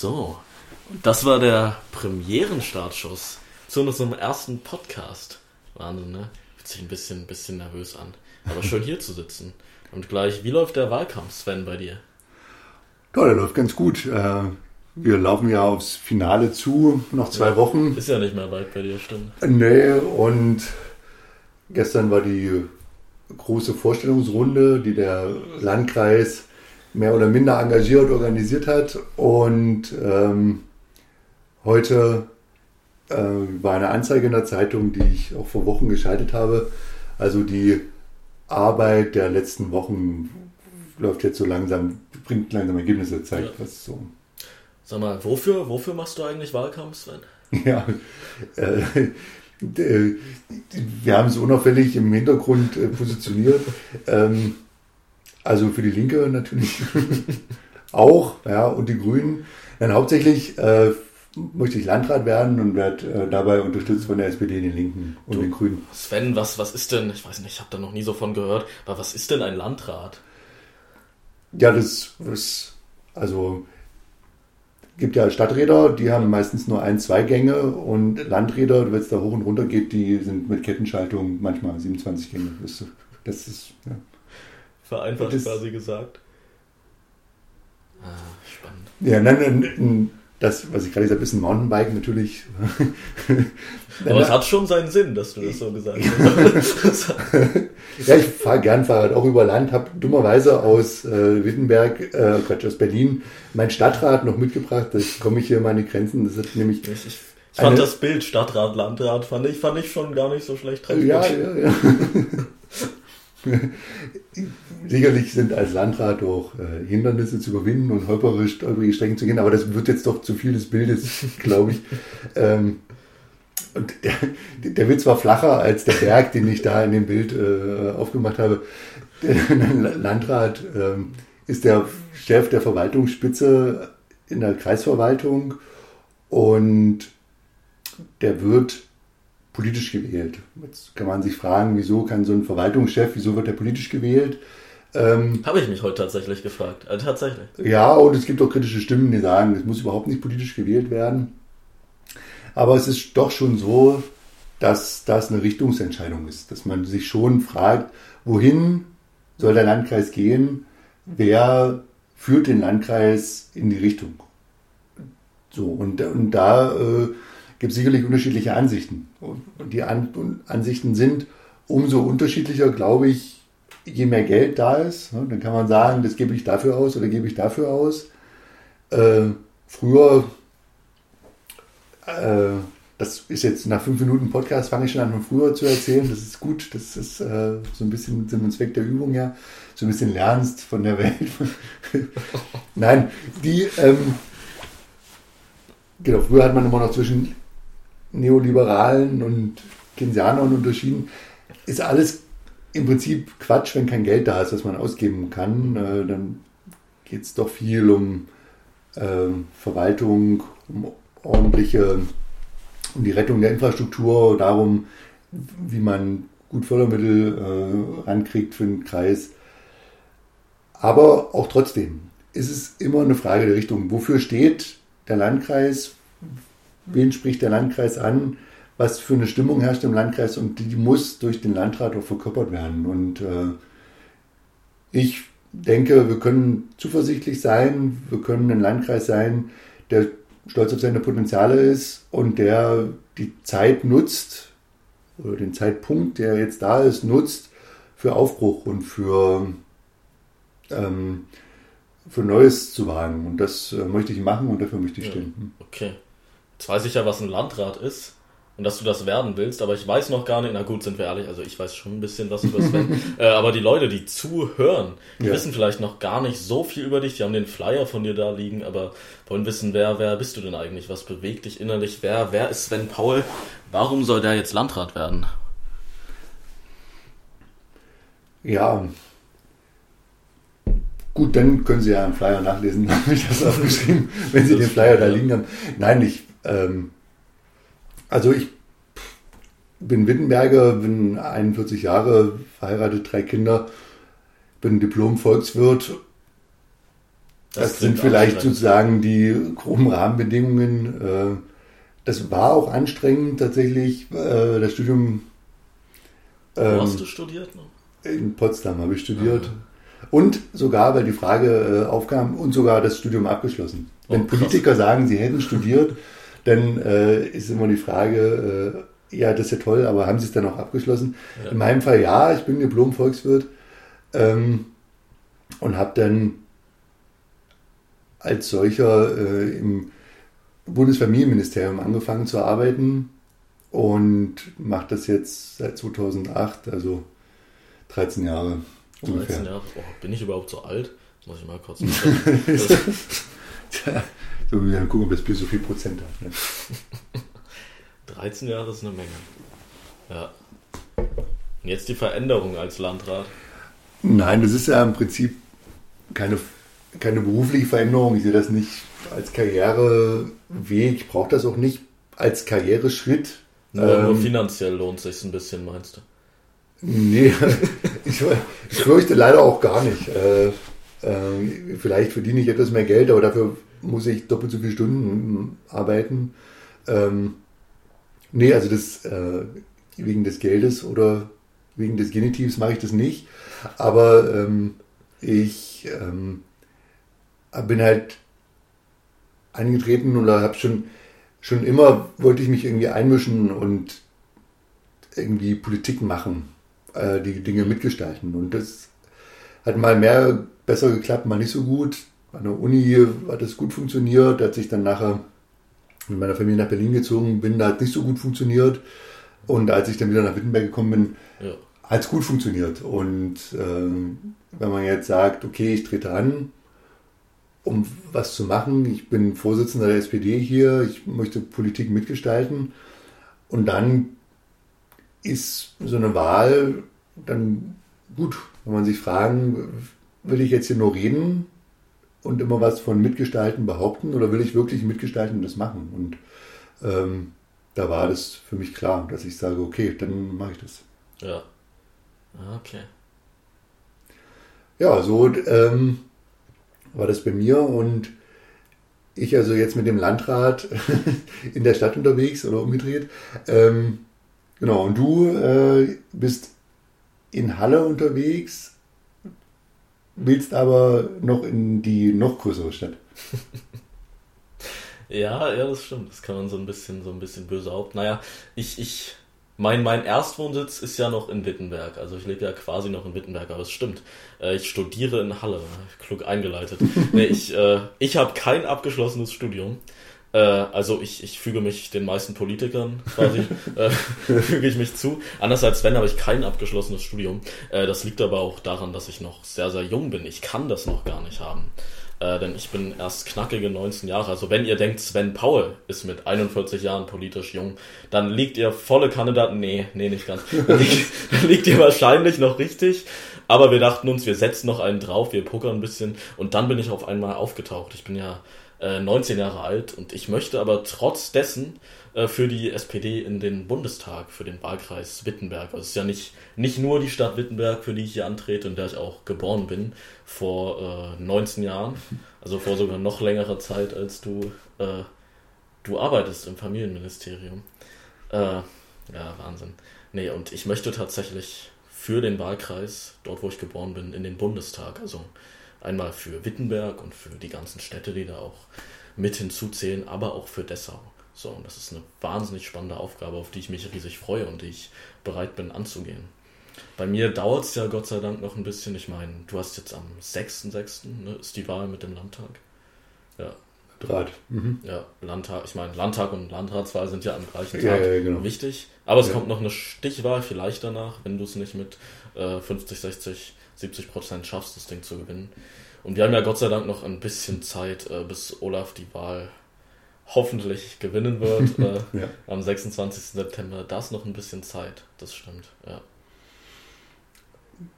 So, und das war der Premierenstartschuss zu unserem ersten Podcast. Wahnsinn, ne? Fühlt sich ein bisschen, bisschen nervös an. Aber schön hier zu sitzen. Und gleich, wie läuft der Wahlkampf, Sven, bei dir? Ja, der läuft ganz gut. Äh, wir laufen ja aufs Finale zu, noch zwei Ja, Wochen. Ist ja nicht mehr weit bei dir, stimmt. Nee, und gestern war die große Vorstellungsrunde, die der Landkreis mehr oder minder engagiert organisiert hat. Und ähm, heute äh, war eine Anzeige in der Zeitung, die ich auch vor Wochen geschaltet habe. Also die Arbeit der letzten Wochen läuft jetzt so langsam, bringt langsam Ergebnisse, zeigt Ja. was so. Sag mal, wofür, wofür machst du eigentlich Wahlkampf, Sven? Ja, äh, d- wir haben es unauffällig im Hintergrund äh, positioniert. Ähm, also für die Linke natürlich auch, ja, und die Grünen. Dann hauptsächlich äh, möchte ich Landrat werden und werde äh, dabei unterstützt von der SPD, den Linken und Du- den Grünen. Sven, was, was ist denn, ich weiß nicht, ich habe da noch nie so von gehört, aber was ist denn ein Landrat? Ja, das ist, also gibt ja Stadträder, die haben meistens nur ein, zwei Gänge und Landräder, wenn es da hoch und runter geht, die sind mit Kettenschaltung manchmal 27 Gänge. Das, das ist, ja. Vereinfacht Das- quasi gesagt. Ah, spannend. Ja, nein, nein, nein, das, was ich gerade gesagt habe, ist ein Mountainbike natürlich. Aber es hat schon seinen Sinn, dass du das so gesagt hast. ja, ich fahre gern Fahrrad auch über Land, habe dummerweise aus äh, Wittenberg, äh, Quatsch, aus Berlin, mein Stadtrat noch mitgebracht. Da komme ich hier meine Grenzen. Das ist nämlich. ich, ich, ich fand das Bild Stadtrat, Landrat, fand ich, fand ich schon gar nicht so schlecht Ja, ja, ja. Sicherlich sind als Landrat auch äh, Hindernisse zu überwinden und holperige, holperige Strecken zu gehen, aber das wird jetzt doch zu viel des Bildes, glaube ich. Ähm, und der, der wird zwar flacher als der Berg, den ich da in dem Bild äh, aufgemacht habe. Der Landrat ähm, ist der Chef der Verwaltungsspitze in der Kreisverwaltung und der wird politisch gewählt. Jetzt kann man sich fragen, wieso kann so ein Verwaltungschef, wieso wird er politisch gewählt? Ähm, Habe ich mich heute tatsächlich gefragt. Also tatsächlich. ja, und es gibt auch kritische Stimmen, die sagen, es muss überhaupt nicht politisch gewählt werden. Aber es ist doch schon so, dass das eine Richtungsentscheidung ist, dass man sich schon fragt, wohin soll der Landkreis gehen? Wer führt den Landkreis in die Richtung? So, und, und da äh, gibt es sicherlich unterschiedliche Ansichten. Und, die An und Ansichten sind umso unterschiedlicher, glaube ich, je mehr Geld da ist. Ne, dann kann man sagen, das gebe ich dafür aus oder gebe ich dafür aus. Äh, früher, äh, das ist jetzt nach fünf Minuten Podcast, fange ich schon an, von früher zu erzählen. Das ist gut, das ist äh, so ein bisschen und Zweck der Übung her. So ein bisschen lernst von der Welt. Nein, die, ähm, genau, früher hat man immer noch zwischen Neoliberalen und Keynesianern unterschieden. Ist alles im Prinzip Quatsch, wenn kein Geld da ist, das man ausgeben kann. Äh, dann geht es doch viel um äh, Verwaltung, um ordentliche, um die Rettung der Infrastruktur, darum, wie man gut Fördermittel äh, rankriegt für den Kreis. Aber auch trotzdem ist es immer eine Frage der Richtung. Wofür steht der Landkreis? Wen spricht der Landkreis an? Was für eine Stimmung herrscht im Landkreis? Und die muss durch den Landrat auch verkörpert werden. Und äh, ich denke, wir können zuversichtlich sein. Wir können ein Landkreis sein, der stolz auf seine Potenziale ist und der die Zeit nutzt oder den Zeitpunkt, der jetzt da ist, nutzt für Aufbruch und für ähm, für Neues zu wagen. Und das äh, möchte ich machen und dafür möchte ich Ja. stehen. Okay. Jetzt weiß ich ja, was ein Landrat ist und dass du das werden willst, aber ich weiß noch gar nicht, na gut, sind wir ehrlich, also ich weiß schon ein bisschen was über Sven, äh, aber die Leute, die zuhören, die Ja. wissen vielleicht noch gar nicht so viel über dich, die haben den Flyer von dir da liegen, aber wollen wissen, wer, wer bist du denn eigentlich, was bewegt dich innerlich, wer, wer ist Sven Paul, warum soll der jetzt Landrat werden? Ja. Gut, dann können Sie ja einen Flyer nachlesen, habe ich das aufgeschrieben, wenn Sie Das den Flyer da liegen haben. Nein, ich, ähm, also ich bin Wittenberger, bin 41 Jahre, verheiratet, drei Kinder, bin Diplom-Volkswirt Das, das sind vielleicht sozusagen die groben Rahmenbedingungen. Äh, das war auch anstrengend tatsächlich, äh, das Studium. Wo ähm, hast du studiert noch? In Potsdam habe ich studiert. Ah. Und sogar, weil die Frage äh, aufkam, und sogar das Studium abgeschlossen. Wenn oh, Politiker sagen, sie hätten studiert, dann äh, ist immer die Frage, äh, ja, das ist ja toll, aber haben sie es dann auch abgeschlossen? Ja. In meinem Fall ja, ich bin Diplom-Volkswirt ähm, und habe dann als solcher äh, im Bundesfamilienministerium angefangen zu arbeiten und mache das jetzt seit 2008, also 13 Jahre. 13 ungefähr. Jahre? Oh, bin ich überhaupt so alt? Muss ich mal kurz. So wir gucken, ob das Bier so viel Prozent hat. Ne? 13 Jahre ist eine Menge. Ja. Und jetzt die Veränderung als Landrat. Nein, das ist ja im Prinzip keine, keine berufliche Veränderung. Ich sehe das nicht als Karriereweg. Ich brauche das auch nicht als Karriereschritt. Nur, ähm, nur finanziell lohnt es sich ein bisschen, meinst du? Nee, ich, ich fürchte leider auch gar nicht. Äh, äh, vielleicht verdiene ich etwas mehr Geld, aber dafür muss ich doppelt so viele Stunden arbeiten. Ähm, nee, also das äh, wegen des Geldes oder wegen des Genitivs mache ich das nicht. Aber ähm, ich ähm, bin halt eingetreten oder habe schon, schon immer, wollte ich mich irgendwie einmischen und irgendwie Politik machen, äh, die Dinge mitgestalten. Und das hat mal mehr besser geklappt, mal nicht so gut. An der Uni hat das gut funktioniert, als ich dann nachher mit meiner Familie nach Berlin gezogen bin, da hat nicht so gut funktioniert. Und als ich dann wieder nach Wittenberg gekommen bin, ja. hat es gut funktioniert. Und äh, wenn man jetzt sagt, okay, ich trete an, um was zu machen, ich bin Vorsitzender der SPD hier, ich möchte Politik mitgestalten und dann ist so eine Wahl dann gut, wenn man sich fragen, will ich jetzt hier nur reden und immer was von Mitgestalten behaupten oder will ich wirklich mitgestalten und das machen? Und ähm, da war das für mich klar, dass ich sage, okay, dann mache ich das. Ja. Okay. Ja, so ähm, war das bei mir und ich also jetzt mit dem Landrat in der Stadt unterwegs oder umgedreht. Ähm, genau, und du äh, bist in Halle unterwegs, willst aber noch in die noch größere Stadt. ja, ja, das stimmt. Das kann man so ein bisschen, so ein bisschen böse auf. Naja, ich, ich, mein, mein Erstwohnsitz ist ja noch in Wittenberg. Also ich lebe ja quasi noch in Wittenberg, aber es stimmt. Äh, ich studiere in Halle. Klug eingeleitet. nee, ich, äh, ich habe kein abgeschlossenes Studium. Äh, also ich, ich füge mich den meisten Politikern quasi, äh, füge ich mich zu. Anders als Sven habe ich kein abgeschlossenes Studium. Äh, das liegt aber auch daran, dass ich noch sehr, sehr jung bin. Ich kann das noch gar nicht haben. Äh, denn ich bin erst knackige 19 Jahre. Also wenn ihr denkt, Sven Paul ist mit 41 Jahren politisch jung, dann liegt ihr volle Kandidaten. Nee, nee, nicht ganz. Dann liegt, dann liegt ihr wahrscheinlich noch richtig. Aber wir dachten uns, wir setzen noch einen drauf, wir pokern ein bisschen. Und dann bin ich auf einmal aufgetaucht. Ich bin ja 19 äh, Jahre alt und ich möchte aber trotz dessen äh, für die SPD in den Bundestag, für den Wahlkreis Wittenberg. Also es ist ja nicht, nicht nur die Stadt Wittenberg, für die ich hier antrete und der ich auch geboren bin, vor äh, 19 Jahren, also vor sogar noch längerer Zeit, als du, äh, du arbeitest im Familienministerium. Äh, ja, Wahnsinn. Nee, und ich möchte tatsächlich für den Wahlkreis, dort wo ich geboren bin, in den Bundestag. Also Einmal für Wittenberg und für die ganzen Städte, die da auch mit hinzuzählen, aber auch für Dessau. So, und das ist eine wahnsinnig spannende Aufgabe, auf die ich mich riesig freue und die ich bereit bin anzugehen. Bei mir dauert es ja Gott sei Dank noch ein bisschen. Ich meine, du hast jetzt am 6.6. Ne, ist die Wahl mit dem Landtag. Ja. Draht. Mhm. Ja, Landtag, ich meine, Landtag und Landratswahl sind ja am gleichen Tag ja, ja, genau. wichtig. Aber es ja. kommt noch eine Stichwahl vielleicht danach, wenn du es nicht mit äh, 50, 60 70 Prozent schaffst, das Ding zu gewinnen. Und wir haben ja Gott sei Dank noch ein bisschen Zeit, äh, bis Olaf die Wahl hoffentlich gewinnen wird. Äh, ja. Am 26. September. Da ist noch ein bisschen Zeit, das stimmt, ja.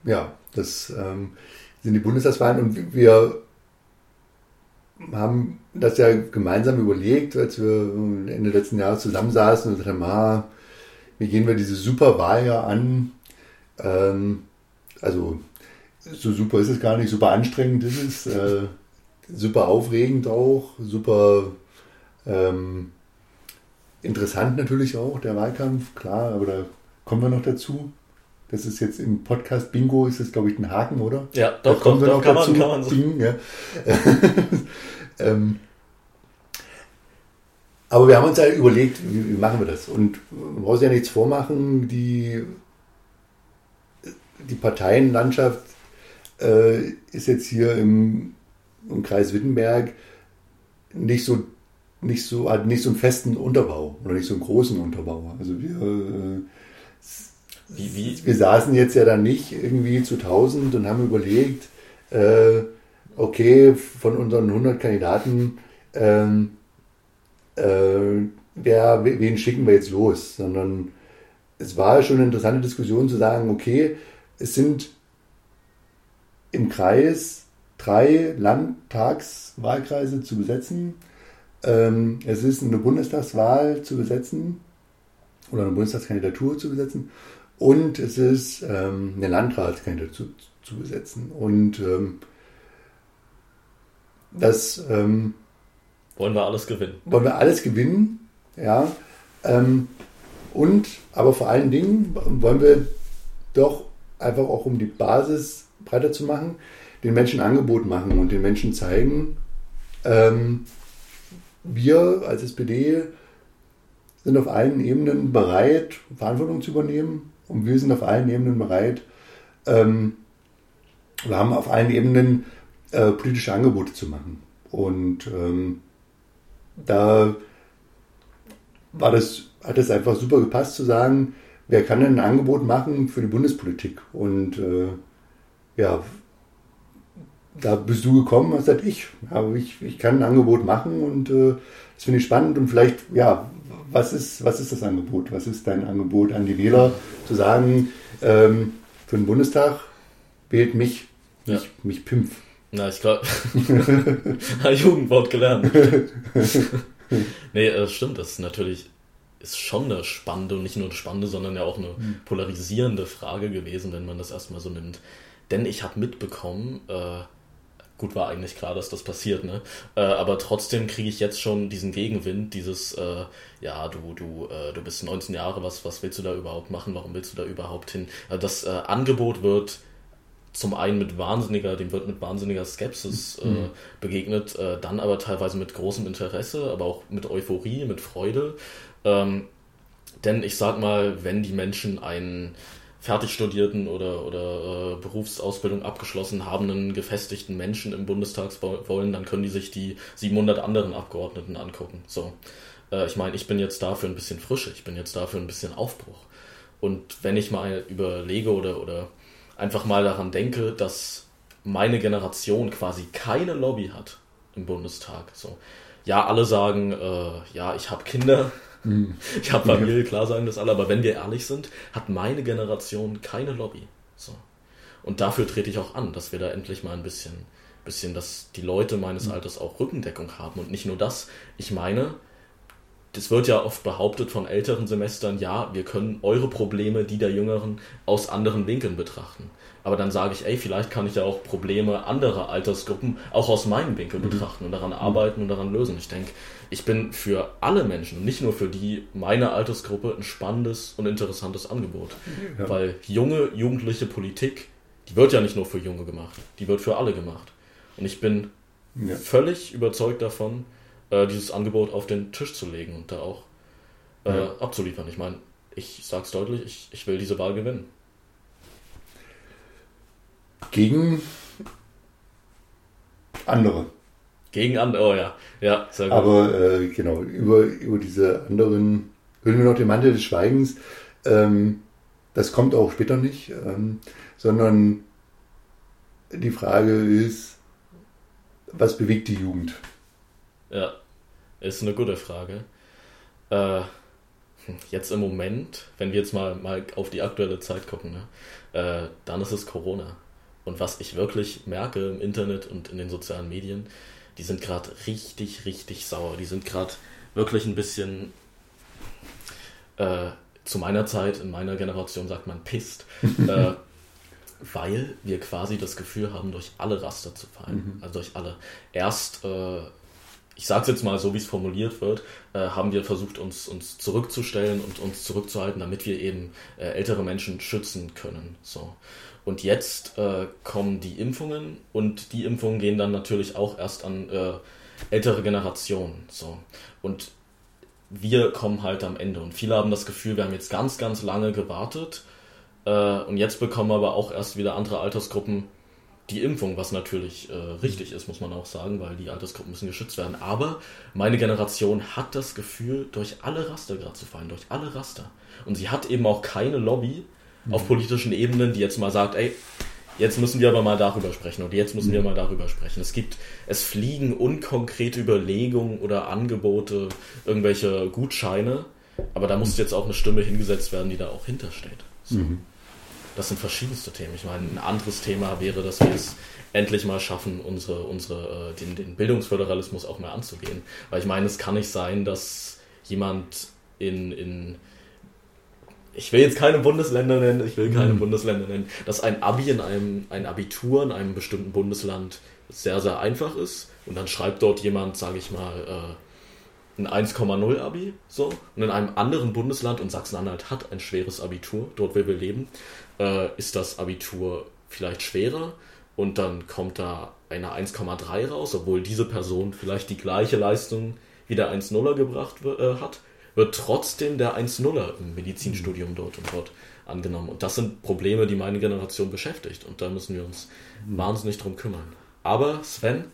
Ja, das ähm, sind die Bundestagswahlen und wir haben das ja gemeinsam überlegt, als wir Ende letzten Jahres zusammensaßen und sagten, ah, wie gehen wir diese Superwahl ja an? Ähm, also so super ist es gar nicht, super anstrengend ist es. Äh, super aufregend auch, super ähm, interessant natürlich auch, der Wahlkampf, klar, aber da kommen wir noch dazu. Das ist jetzt im Podcast Bingo, ist das, glaube ich, ein Haken, oder? Ja, doch, da kommen doch, wir noch kann dazu. Man, kann man so. Bing, ja. ähm, aber wir haben uns ja überlegt, wie, wie machen wir das? Und man muss ja nichts vormachen, die, die Parteienlandschaft äh, ist jetzt hier im, im Kreis Wittenberg nicht so nicht so hat nicht so einen festen Unterbau oder nicht so einen großen Unterbau. Also wir äh, wie, wie? wir saßen jetzt ja dann nicht irgendwie zu 1000 und haben überlegt, äh, okay, von unseren 100 Kandidaten, ähm, äh, wer, wen schicken wir jetzt los, sondern es war schon eine interessante Diskussion zu sagen, okay, es sind im Kreis drei Landtagswahlkreise zu besetzen. Ähm, es ist eine Bundestagswahl zu besetzen oder eine Bundestagskandidatur zu besetzen und es ist ähm, eine Landratskandidatur zu, zu besetzen. Und ähm, das ähm, wollen wir alles gewinnen. Wollen wir alles gewinnen, ja. Ähm, und aber vor allen Dingen wollen wir doch einfach auch um die Basis breiter zu machen, den Menschen Angebot machen und den Menschen zeigen, ähm, wir als SPD sind auf allen Ebenen bereit, Verantwortung zu übernehmen und wir sind auf allen Ebenen bereit, ähm, wir haben auf allen Ebenen äh, politische Angebote zu machen. Und ähm, da war das, hat es einfach super gepasst zu sagen, wer kann denn ein Angebot machen für die Bundespolitik? Und äh, ja, da bist du gekommen, hast gesagt, ich, aber ich, ich kann ein Angebot machen und äh, das finde ich spannend und vielleicht, ja, was ist, was ist das Angebot? Was ist dein Angebot an die Wähler, zu sagen, ähm, für den Bundestag wählt mich, ja. mich, mich Pimpf. Na, ich glaube, Jugendwort gelernt. nee, äh, stimmt, das ist natürlich ist schon eine spannende und nicht nur eine spannende, sondern ja auch eine hm. polarisierende Frage gewesen, wenn man das erstmal so nimmt. Denn ich habe mitbekommen, äh, gut war eigentlich klar, dass das passiert, ne? Äh, aber trotzdem kriege ich jetzt schon diesen Gegenwind, dieses, äh, ja, du, du, äh, du bist 19 Jahre, was, was willst du da überhaupt machen? Warum willst du da überhaupt hin? Also das äh, Angebot wird zum einen mit wahnsinniger, dem wird mit wahnsinniger Skepsis äh, mhm. begegnet, äh, dann aber teilweise mit großem Interesse, aber auch mit Euphorie, mit Freude. Ähm, denn ich sag mal, wenn die Menschen einen fertig studierten oder, oder äh, Berufsausbildung abgeschlossen habenden gefestigten Menschen im Bundestag wollen, dann können die sich die 700 anderen Abgeordneten angucken. So, äh, ich meine, ich bin jetzt da für ein bisschen Frische, ich bin jetzt da für ein bisschen Aufbruch. Und wenn ich mal überlege oder, oder einfach mal daran denke, dass meine Generation quasi keine Lobby hat im Bundestag. So, ja, alle sagen, äh, ja, ich habe Kinder, Mhm. Ich habe Familie, klar sagen das alle, aber wenn wir ehrlich sind, hat meine Generation keine Lobby. So. Und dafür trete ich auch an, dass wir da endlich mal ein bisschen, bisschen, dass die Leute meines mhm. Alters auch Rückendeckung haben. Und nicht nur das. Ich meine, das wird ja oft behauptet von älteren Semestern, ja, wir können eure Probleme, die der Jüngeren, aus anderen Winkeln betrachten. Aber dann sage ich, ey, vielleicht kann ich ja auch Probleme anderer Altersgruppen auch aus meinem Winkel mhm. betrachten und daran arbeiten und daran lösen. Ich denke, ich bin für alle Menschen, nicht nur für die meiner Altersgruppe, ein spannendes und interessantes Angebot. Ja. Weil junge, jugendliche Politik, die wird ja nicht nur für Junge gemacht, die wird für alle gemacht. Und ich bin ja. völlig überzeugt davon, äh, dieses Angebot auf den Tisch zu legen und da auch äh, ja. abzuliefern. Ich meine, ich sage es deutlich, ich, ich will diese Wahl gewinnen. Gegen andere. Gegen andere, oh ja. Ja, sehr gut. Aber äh, genau, über, über diese anderen hüllen wir noch den Mantel des Schweigens. Ähm, das kommt auch später nicht, ähm, sondern die Frage ist, was bewegt die Jugend? Ja, ist eine gute Frage. Äh, jetzt im Moment, wenn wir jetzt mal, mal auf die aktuelle Zeit gucken, ne, äh, dann ist es Corona. Und was ich wirklich merke im Internet und in den sozialen Medien, die sind gerade richtig, richtig sauer. Die sind gerade wirklich ein bisschen äh, zu meiner Zeit, in meiner Generation sagt man pisst. äh, weil wir quasi das Gefühl haben, durch alle Raster zu fallen. Mhm. Also durch alle. Erst, äh, ich sage es jetzt mal so, wie es formuliert wird, äh, haben wir versucht, uns, uns zurückzustellen und uns zurückzuhalten, damit wir eben äh, ältere Menschen schützen können. So. Und jetzt äh, kommen die Impfungen und die Impfungen gehen dann natürlich auch erst an äh, ältere Generationen. So. Und wir kommen halt am Ende. Und viele haben das Gefühl, wir haben jetzt ganz, ganz lange gewartet äh, und jetzt bekommen aber auch erst wieder andere Altersgruppen die Impfung, was natürlich äh, richtig ist, muss man auch sagen, weil die Altersgruppen müssen geschützt werden. Aber meine Generation hat das Gefühl, durch alle Raster gerade zu fallen, durch alle Raster. Und sie hat eben auch keine Lobby mhm. auf politischen Ebenen, die jetzt mal sagt, ey, jetzt müssen wir aber mal darüber sprechen oder jetzt müssen mhm. wir mal darüber sprechen. Es gibt, es fliegen unkonkrete Überlegungen oder Angebote, irgendwelche Gutscheine, aber da muss jetzt auch eine Stimme hingesetzt werden, die da auch hintersteht. So. Mhm. Das sind verschiedenste Themen. Ich meine, ein anderes Thema wäre, dass wir es endlich mal schaffen, unsere, unsere, äh, den, den Bildungsföderalismus auch mal anzugehen. Weil ich meine, es kann nicht sein, dass jemand in, in ich will jetzt keine Bundesländer nennen, ich will keine mhm. Bundesländer nennen, dass ein Abi in einem, ein Abitur in einem bestimmten Bundesland sehr, sehr einfach ist und dann schreibt dort jemand, sage ich mal, äh, ein 1,0 Abi, so, und in einem anderen Bundesland, und Sachsen-Anhalt hat ein schweres Abitur, dort wo wir leben, äh, ist das Abitur vielleicht schwerer und dann kommt da eine 1,3 raus, obwohl diese Person vielleicht die gleiche Leistung wie der 1,0er gebracht äh, hat wird trotzdem der 1-0er im Medizinstudium dort und dort angenommen. Und das sind Probleme, die meine Generation beschäftigt. Und da müssen wir uns wahnsinnig drum kümmern. Aber Sven,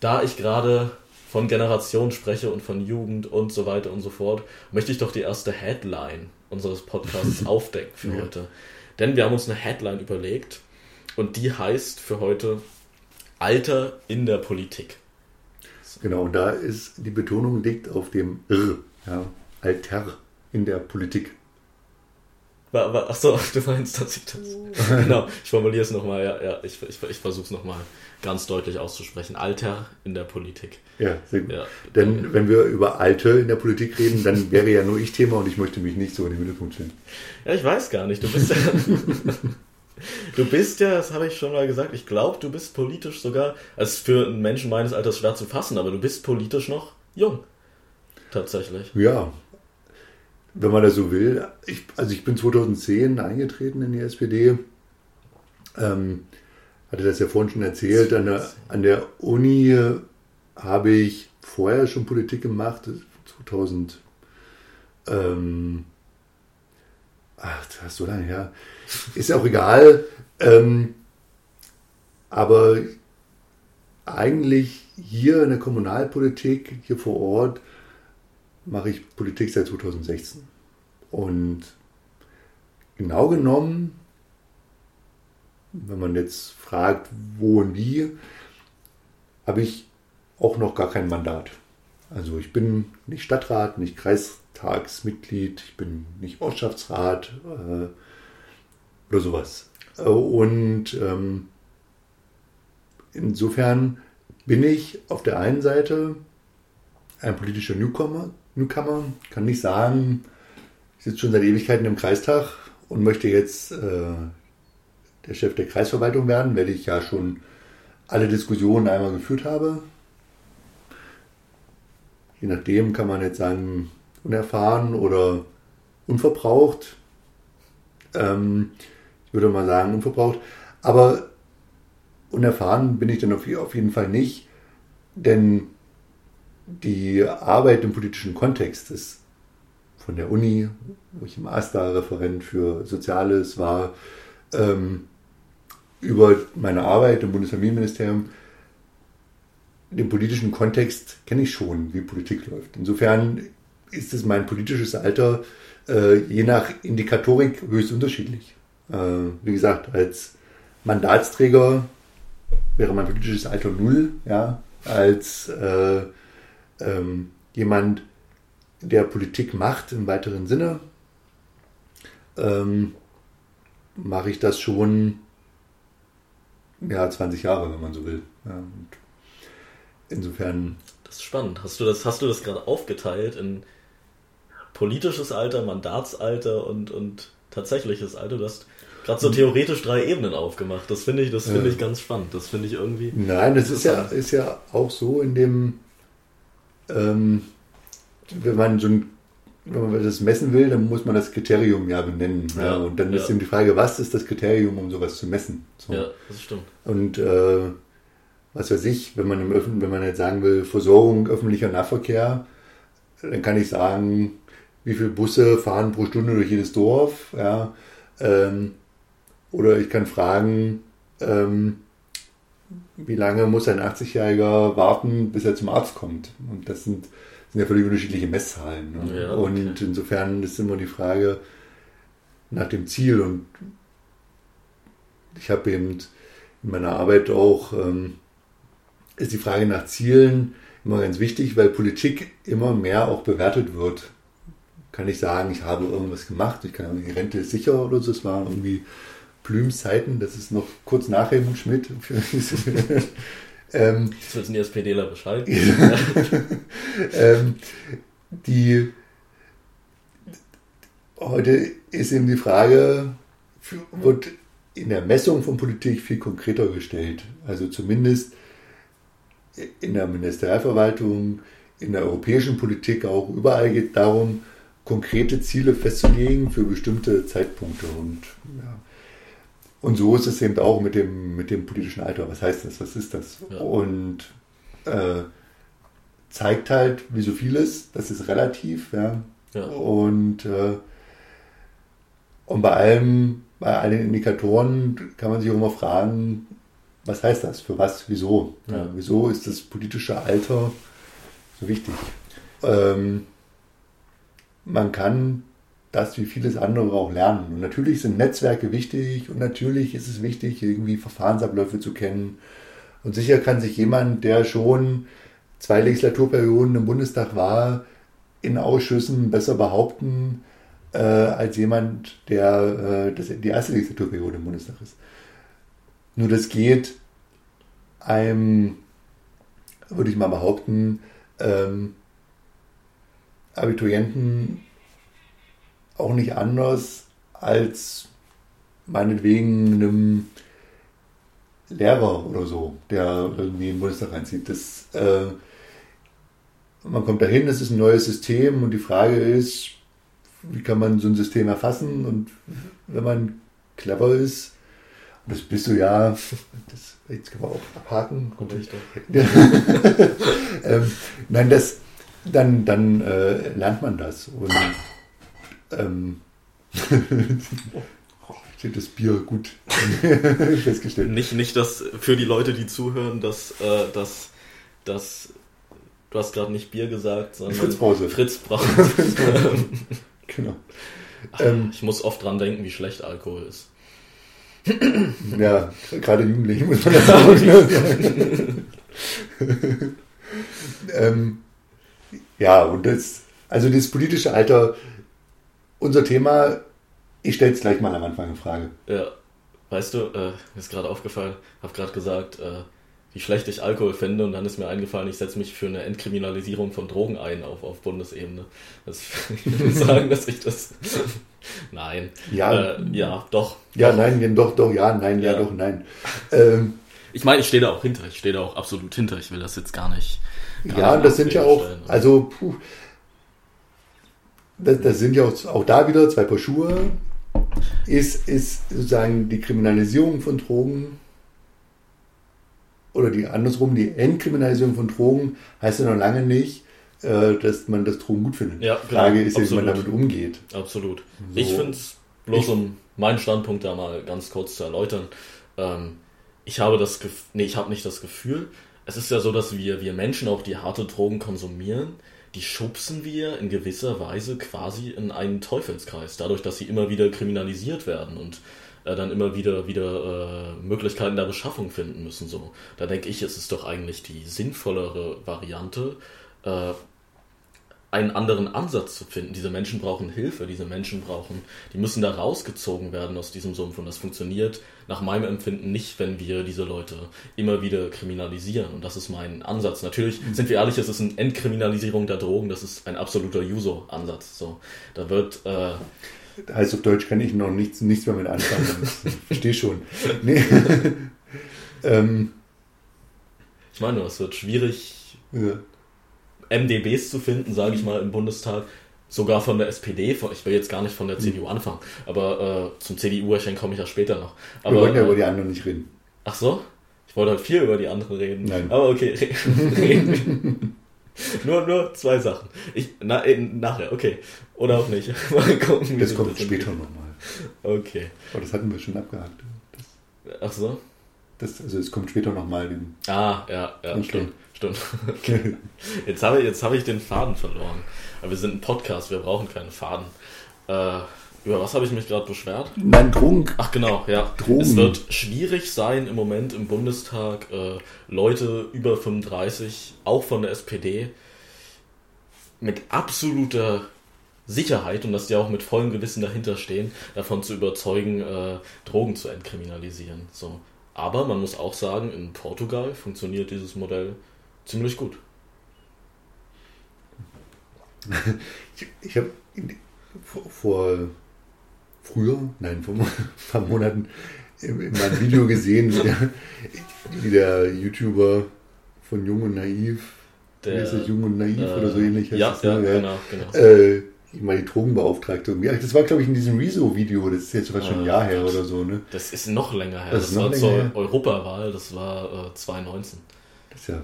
da ich gerade von Generation spreche und von Jugend und so weiter und so fort, möchte ich doch die erste Headline unseres Podcasts aufdecken für ja. heute. Denn wir haben uns eine Headline überlegt und die heißt für heute Alter in der Politik. Genau, und da ist die Betonung liegt auf dem R. Ja, Alter in der Politik. Achso, du meinst, dass ich das. genau, ich formuliere es nochmal, ja, ja, ich, ich, ich versuche es nochmal ganz deutlich auszusprechen. Alter in der Politik. Ja, sehr gut. Ja. Denn wenn wir über Alte in der Politik reden, dann wäre ja nur ich Thema und ich möchte mich nicht so in den Mittelpunkt stellen. Ja, ich weiß gar nicht. Du bist ja. du bist ja, das habe ich schon mal gesagt, ich glaube, du bist politisch sogar, als für einen Menschen meines Alters schwer zu fassen, aber du bist politisch noch jung. Tatsächlich. Ja, wenn man das so will. Ich, also ich bin 2010 eingetreten in die SPD. Ähm, hatte das ja vorhin schon erzählt. An der, an der Uni habe ich vorher schon Politik gemacht. 2000. Ähm, ach, das ist so lange her. Ist auch egal. Ähm, aber eigentlich hier in der Kommunalpolitik, hier vor Ort, mache ich Politik seit 2016. Und genau genommen, wenn man jetzt fragt, wo und wie, habe ich auch noch gar kein Mandat. Also ich bin nicht Stadtrat, nicht Kreistagsmitglied, ich bin nicht Ortschaftsrat äh, oder sowas. Und ähm, insofern bin ich auf der einen Seite ein politischer Newcomer, Newcomer, kann nicht sagen, ich sitze schon seit Ewigkeiten im Kreistag und möchte jetzt äh, der Chef der Kreisverwaltung werden, weil ich ja schon alle Diskussionen einmal geführt habe. Je nachdem kann man jetzt sagen, unerfahren oder unverbraucht. Ähm, ich würde mal sagen, unverbraucht. Aber unerfahren bin ich dann auf jeden Fall nicht, denn die Arbeit im politischen Kontext ist von der Uni, wo ich im AStA-Referent für Soziales war, ähm, über meine Arbeit im Bundesfamilienministerium, den politischen Kontext kenne ich schon, wie Politik läuft. Insofern ist es mein politisches Alter äh, je nach Indikatorik höchst unterschiedlich. Äh, wie gesagt, als Mandatsträger wäre mein politisches Alter null, ja, als äh, ähm, jemand, der Politik macht im weiteren Sinne, ähm, mache ich das schon ja, 20 Jahre, wenn man so will. Ja, insofern. Das ist spannend. Hast du das, hast du das gerade aufgeteilt in politisches Alter, Mandatsalter und, und tatsächliches Alter? Du hast gerade so theoretisch drei Ebenen aufgemacht. Das finde ich, das finde ich ganz spannend. Das finde ich irgendwie. Nein, das ist ja, ist ja auch so in dem, ähm, wenn man so ein, wenn man das messen will, dann muss man das Kriterium ja benennen. Ja, Ja, und dann ja. ist eben die Frage, was ist das Kriterium, um sowas zu messen? So. Ja, das stimmt. Und äh, was weiß ich, wenn man im Öffn wenn man jetzt sagen will, Versorgung öffentlicher Nahverkehr, dann kann ich sagen, wie viele Busse fahren pro Stunde durch jedes Dorf, ja. Ähm, oder ich kann fragen, ähm, wie lange muss ein 80-Jähriger warten, bis er zum Arzt kommt? Und das sind, sind ja völlig unterschiedliche Messzahlen. Ne? Ja, okay. Und insofern ist immer die Frage nach dem Ziel. Und ich habe eben in meiner Arbeit auch, ähm, ist die Frage nach Zielen immer ganz wichtig, weil Politik immer mehr auch bewertet wird. Kann ich sagen, ich habe irgendwas gemacht, ich kann die Rente ist sicher oder so, es waren irgendwie Plüms Zeiten, das ist noch kurz nach Helmut Schmidt. ähm, Jetzt wissen die SPDler Bescheid. ähm, die heute ist eben die Frage, wird in der Messung von Politik viel konkreter gestellt. Also zumindest in der Ministerialverwaltung, in der europäischen Politik auch überall geht es darum, konkrete Ziele festzulegen für bestimmte Zeitpunkte. Und, ja. Und so ist es eben auch mit dem, mit dem politischen Alter. Was heißt das? Was ist das? Ja. Und äh, zeigt halt, wie so vieles, das ist relativ, ja. Ja. Und, äh, und bei allem, bei allen Indikatoren kann man sich auch immer fragen, was heißt das? Für was? Wieso? Ja. wieso ist das politische Alter so wichtig? Ähm, man kann das wie vieles andere auch lernen. Und natürlich sind Netzwerke wichtig und natürlich ist es wichtig, irgendwie Verfahrensabläufe zu kennen. Und sicher kann sich jemand, der schon zwei Legislaturperioden im Bundestag war, in Ausschüssen besser behaupten, äh, als jemand, der äh, das, die erste Legislaturperiode im Bundestag ist. Nur das geht einem, würde ich mal behaupten, ähm, Abiturienten auch nicht anders als meinetwegen einem Lehrer oder so, der irgendwie in den Bundestag reinzieht. Das, äh, man kommt dahin, es ist ein neues System und die Frage ist, wie kann man so ein System erfassen und wenn man clever ist, das bist du ja, das, jetzt können wir auch abhaken. Doch. ähm, nein, das, dann, dann äh, lernt man das. Und ähm, steht das Bier gut festgestellt. Nicht, nicht dass für die Leute, die zuhören, dass, äh, dass, dass du hast gerade nicht Bier gesagt, sondern Fritzbrause. Fritz Braun. Genau. Ach, Ähm, ich muss oft dran denken, wie schlecht Alkohol ist. Ja, gerade Jugendliche muss man das sagen. ähm, ja, und das, also das politische Alter, unser Thema, ich stelle es gleich mal am Anfang in Frage. Ja, weißt du, äh, mir ist gerade aufgefallen, habe gerade gesagt, äh, wie schlecht ich Alkohol finde und dann ist mir eingefallen, ich setze mich für eine Entkriminalisierung von Drogen ein auf, auf Bundesebene. Das, ich will nicht sagen, dass ich das... Nein. Ja. Äh, ja, doch. Ja, nein, ja, doch, doch, ja, nein, ja, Ja. doch, nein. Ähm, Ich meine, ich stehe da auch hinter. Ich stehe da auch absolut hinter. Ich will das jetzt gar nicht. gar ja, nicht das sind ja auch, also, puh, das, das sind ja auch, auch da wieder zwei Paar Schuhe. Ist, ist sozusagen die Kriminalisierung von Drogen oder die andersrum, die Entkriminalisierung von Drogen heißt ja noch lange nicht, äh, dass man das Drogen gut findet. Ja, Die Frage ist ja, wie man damit umgeht. Absolut. So. Ich finde es, bloß Ich- um meinen Standpunkt da mal ganz kurz zu erläutern, ähm, ich habe das Gefühl, nee, ich habe nicht das Gefühl, es ist ja so, dass wir, wir Menschen auch die harte Drogen konsumieren, die schubsen wir in gewisser Weise quasi in einen Teufelskreis, dadurch, dass sie immer wieder kriminalisiert werden und äh, dann immer wieder wieder äh, Möglichkeiten der Beschaffung finden müssen. So, da denke ich, es ist doch eigentlich die sinnvollere Variante, äh, einen anderen Ansatz zu finden. Diese Menschen brauchen Hilfe, diese Menschen brauchen, die müssen da rausgezogen werden aus diesem Sumpf und das funktioniert nach meinem Empfinden nicht, wenn wir diese Leute immer wieder kriminalisieren und das ist mein Ansatz. Natürlich, sind wir ehrlich, es ist eine Entkriminalisierung der Drogen, das ist ein absoluter Juso-Ansatz. So, da wird, äh, heißt auf Deutsch kann ich noch nichts, nichts mehr mit anfangen. Ich verstehe schon. Nee. ähm, ich meine, es wird schwierig, ja. MDBs zu finden, sage ich mal, im Bundestag. Sogar von der SPD, ich will jetzt gar nicht von der CDU anfangen, aber äh, zum CDU-Erscheinen komme ich ja später noch. Aber, Wir wollen ja äh, über die anderen nicht reden. Ach so? Ich wollte halt viel über die anderen reden. Nein. Aber okay, reden nur, nur zwei Sachen. Ich, na, äh, nachher, okay. Oder auch nicht. Mal gucken, Das kommt später nochmal. Okay. Aber das hatten wir schon abgehakt. Ach so? Das, also es kommt später nochmal. Ah, ja, ja, stimmt. Stimmt. Okay. Jetzt habe ich, jetzt habe ich den Faden verloren. Aber wir sind ein Podcast, wir brauchen keinen Faden. Äh, über was habe ich mich gerade beschwert? Nein, Drogen. Ach genau, ja. Drogen. Es wird schwierig sein im Moment im Bundestag äh, Leute über 35, auch von der SPD, mit absoluter Sicherheit und dass die auch mit vollem Gewissen dahinter stehen, davon zu überzeugen, äh, Drogen zu entkriminalisieren. So. Aber man muss auch sagen, in Portugal funktioniert dieses Modell ziemlich gut. Ich, ich habe vor, vor früher, nein, vor ein paar Monaten in, in meinem Video gesehen, wie der, wie der YouTuber von Jung und Naiv, Der, ist das, Jung und Naiv äh, oder so ähnlich heißt Ja, ja, ne? genau, genau. Äh, ich meine, die Drogenbeauftragte. Ja, das war, glaube ich, in diesem Rezo-Video, das ist jetzt fast schon ein Ah, Jahr her oder so, ne? Das ist noch länger her. Das Das, ist noch war länger zur her. Europawahl, das war äh, 2019. Das ist ja.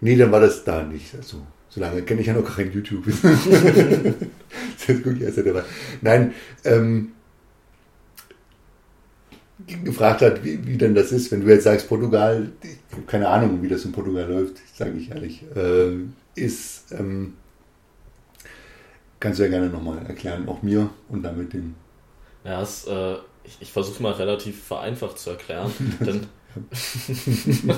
Nee, dann war das da nicht. Also, so lange kenne ich ja noch kein YouTube. das ist gut, erst dabei. Nein, ähm, gefragt hat, wie, wie denn das ist, wenn du jetzt sagst, Portugal, ich habe keine Ahnung, wie das in Portugal läuft, sage ich ehrlich, äh, ist, ähm, kannst du ja gerne nochmal erklären, auch mir und damit dem. Ja, es, äh, ich, ich versuche mal relativ vereinfacht zu erklären, denn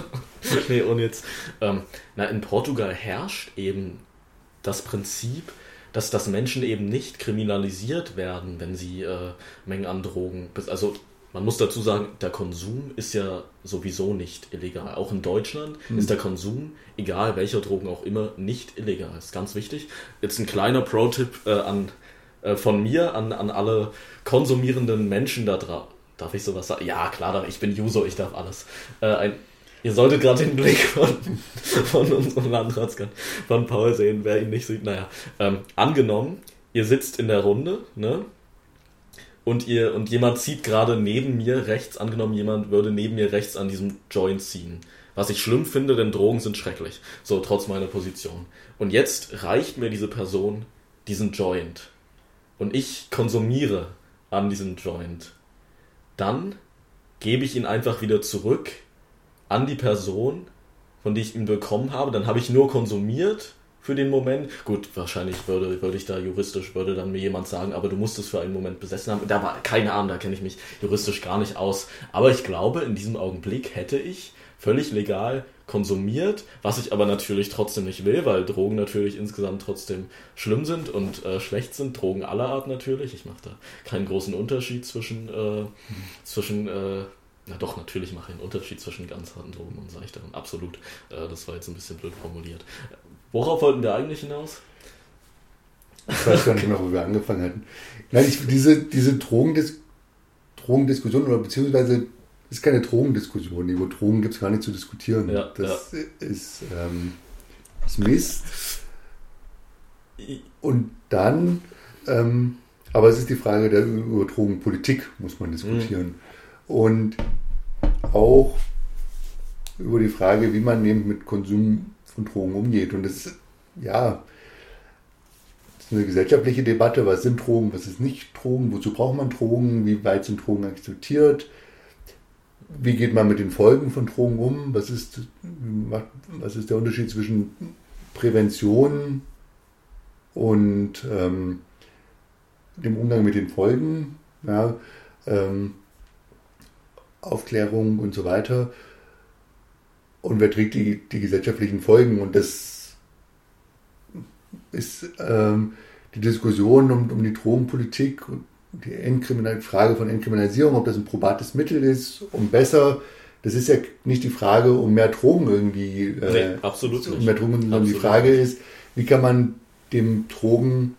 nee, und jetzt, ähm, na, in Portugal herrscht eben das Prinzip, dass, dass Menschen eben nicht kriminalisiert werden, wenn sie äh, Mengen an Drogen, also man muss dazu sagen, der Konsum ist ja sowieso nicht illegal. Auch in Deutschland ist der Konsum, egal welcher Drogen auch immer, nicht illegal. Das ist ganz wichtig. Jetzt ein kleiner Pro-Tipp äh, an, äh, von mir an, an alle konsumierenden Menschen da draußen. Darf ich sowas sagen? Ja, klar, ich bin User, ich darf alles. Äh, ein, ihr solltet gerade den Blick von, von unserem Landratsgast, von Paul sehen, wer ihn nicht sieht. Naja, ähm, angenommen, ihr sitzt in der Runde, ne? Und ihr, und jemand zieht gerade neben mir rechts, angenommen, jemand würde neben mir rechts an diesem Joint ziehen. Was ich schlimm finde, denn Drogen sind schrecklich. So, trotz meiner Position. Und jetzt reicht mir diese Person diesen Joint. Und ich konsumiere an diesem Joint. Dann gebe ich ihn einfach wieder zurück an die Person, von der ich ihn bekommen habe. Dann habe ich nur konsumiert für den Moment. Gut, wahrscheinlich würde, würde ich da juristisch, würde dann mir jemand sagen, aber du musst es für einen Moment besessen haben. Da war keine Ahnung, da kenne ich mich juristisch gar nicht aus. Aber ich glaube, in diesem Augenblick hätte ich völlig legal konsumiert, was ich aber natürlich trotzdem nicht will, weil Drogen natürlich insgesamt trotzdem schlimm sind und äh, schlecht sind. Drogen aller Art natürlich. Ich mache da keinen großen Unterschied zwischen, äh, zwischen äh, na doch, natürlich mache ich einen Unterschied zwischen ganz harten Drogen und seichteren. Absolut. Äh, das war jetzt ein bisschen blöd formuliert. Worauf wollten wir eigentlich hinaus? Ich weiß gar nicht mehr, wo wir angefangen hatten. Nein, ich, diese, diese Drogendis Drogendiskussion oder beziehungsweise ist keine Drogendiskussion. Über Drogen gibt es gar nicht zu diskutieren. Ja, das ist, ähm, ist Mist. Und dann, ähm, aber es ist die Frage der über Drogenpolitik muss man diskutieren. Und auch über die Frage, wie man eben mit Konsum von Drogen umgeht. Und das, ja, das ist eine gesellschaftliche Debatte. Was sind Drogen, was ist nicht Drogen? Wozu braucht man Drogen? Wie weit sind Drogen akzeptiert? Wie geht man mit den Folgen von Drogen um? Was ist, was ist der Unterschied zwischen Prävention und ähm, dem Umgang mit den Folgen? Ja, ähm, Aufklärung und so weiter. Und wer trägt die, die gesellschaftlichen Folgen? Und das ist ähm, die Diskussion um, um die Drogenpolitik und die Entkriminal Frage von Entkriminalisierung, ob das ein probates Mittel ist, um besser. Das ist ja nicht die Frage, um mehr Drogen irgendwie. Äh, Nee, absolut um nicht. mehr Drogen, sondern die Frage ist, wie kann man dem Drogen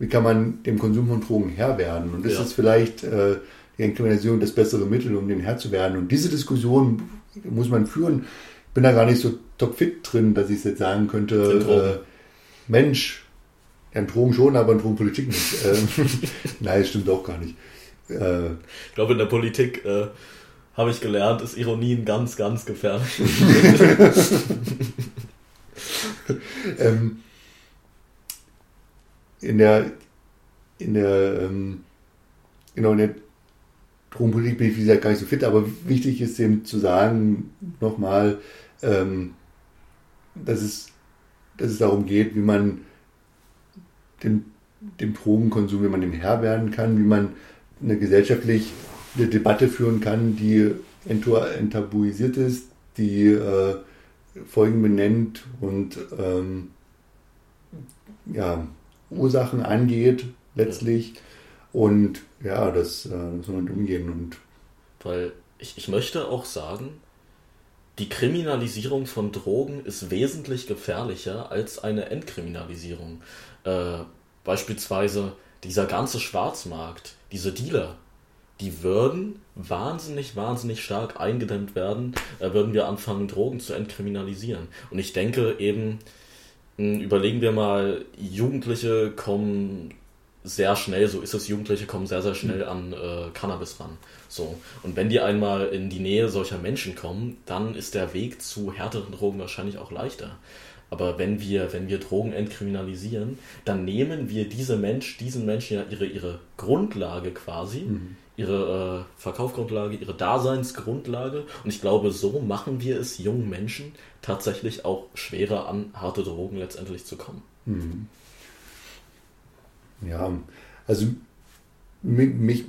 wie kann man dem Konsum von Drogen Herr werden? Und ist Ja. es vielleicht äh, die Entkriminalisierung das bessere Mittel, um dem Herr zu werden? Und diese Diskussion muss man führen. Ich bin da gar nicht so topfit drin, dass ich jetzt sagen könnte, äh, Mensch, ja, in Drogen schon, aber in Drogenpolitik nicht. ähm, nein, das stimmt auch gar nicht. Äh, Ich glaube, in der Politik äh, habe ich gelernt, ist Ironie ein ganz, ganz gefährlich. ähm, in der, in der, ähm, genau, in der Drogenpolitik bin ich, wie gesagt, gar nicht so fit, aber wichtig ist eben zu sagen, nochmal, ähm, dass, es, dass es darum geht, wie man den, dem Drogenkonsum, wie man dem Herr werden kann, wie man eine gesellschaftlich eine Debatte führen kann, die enttabuisiert ist, die äh, Folgen benennt und ähm, ja, Ursachen angeht letztlich. Und ja, das äh, muss man umgehen. Und Weil ich, ich möchte auch sagen, die Kriminalisierung von Drogen ist wesentlich gefährlicher als eine Entkriminalisierung. Äh, beispielsweise dieser ganze Schwarzmarkt, diese Dealer, die würden wahnsinnig, wahnsinnig stark eingedämmt werden, äh, würden wir anfangen, Drogen zu entkriminalisieren. Und ich denke eben, mh, überlegen wir mal, Jugendliche kommen sehr schnell, so ist es, Jugendliche kommen sehr, sehr schnell an äh, Cannabis ran. So. Und wenn die einmal in die Nähe solcher Menschen kommen, dann ist der Weg zu härteren Drogen wahrscheinlich auch leichter. Aber wenn wir, wenn wir Drogen entkriminalisieren, dann nehmen wir diese Mensch, diesen Menschen ja ihre, ihre Grundlage quasi, ihre äh, Verkaufsgrundlage, ihre Daseinsgrundlage. Und ich glaube, so machen wir es jungen Menschen tatsächlich auch schwerer an harte Drogen letztendlich zu kommen. Ja, also mich,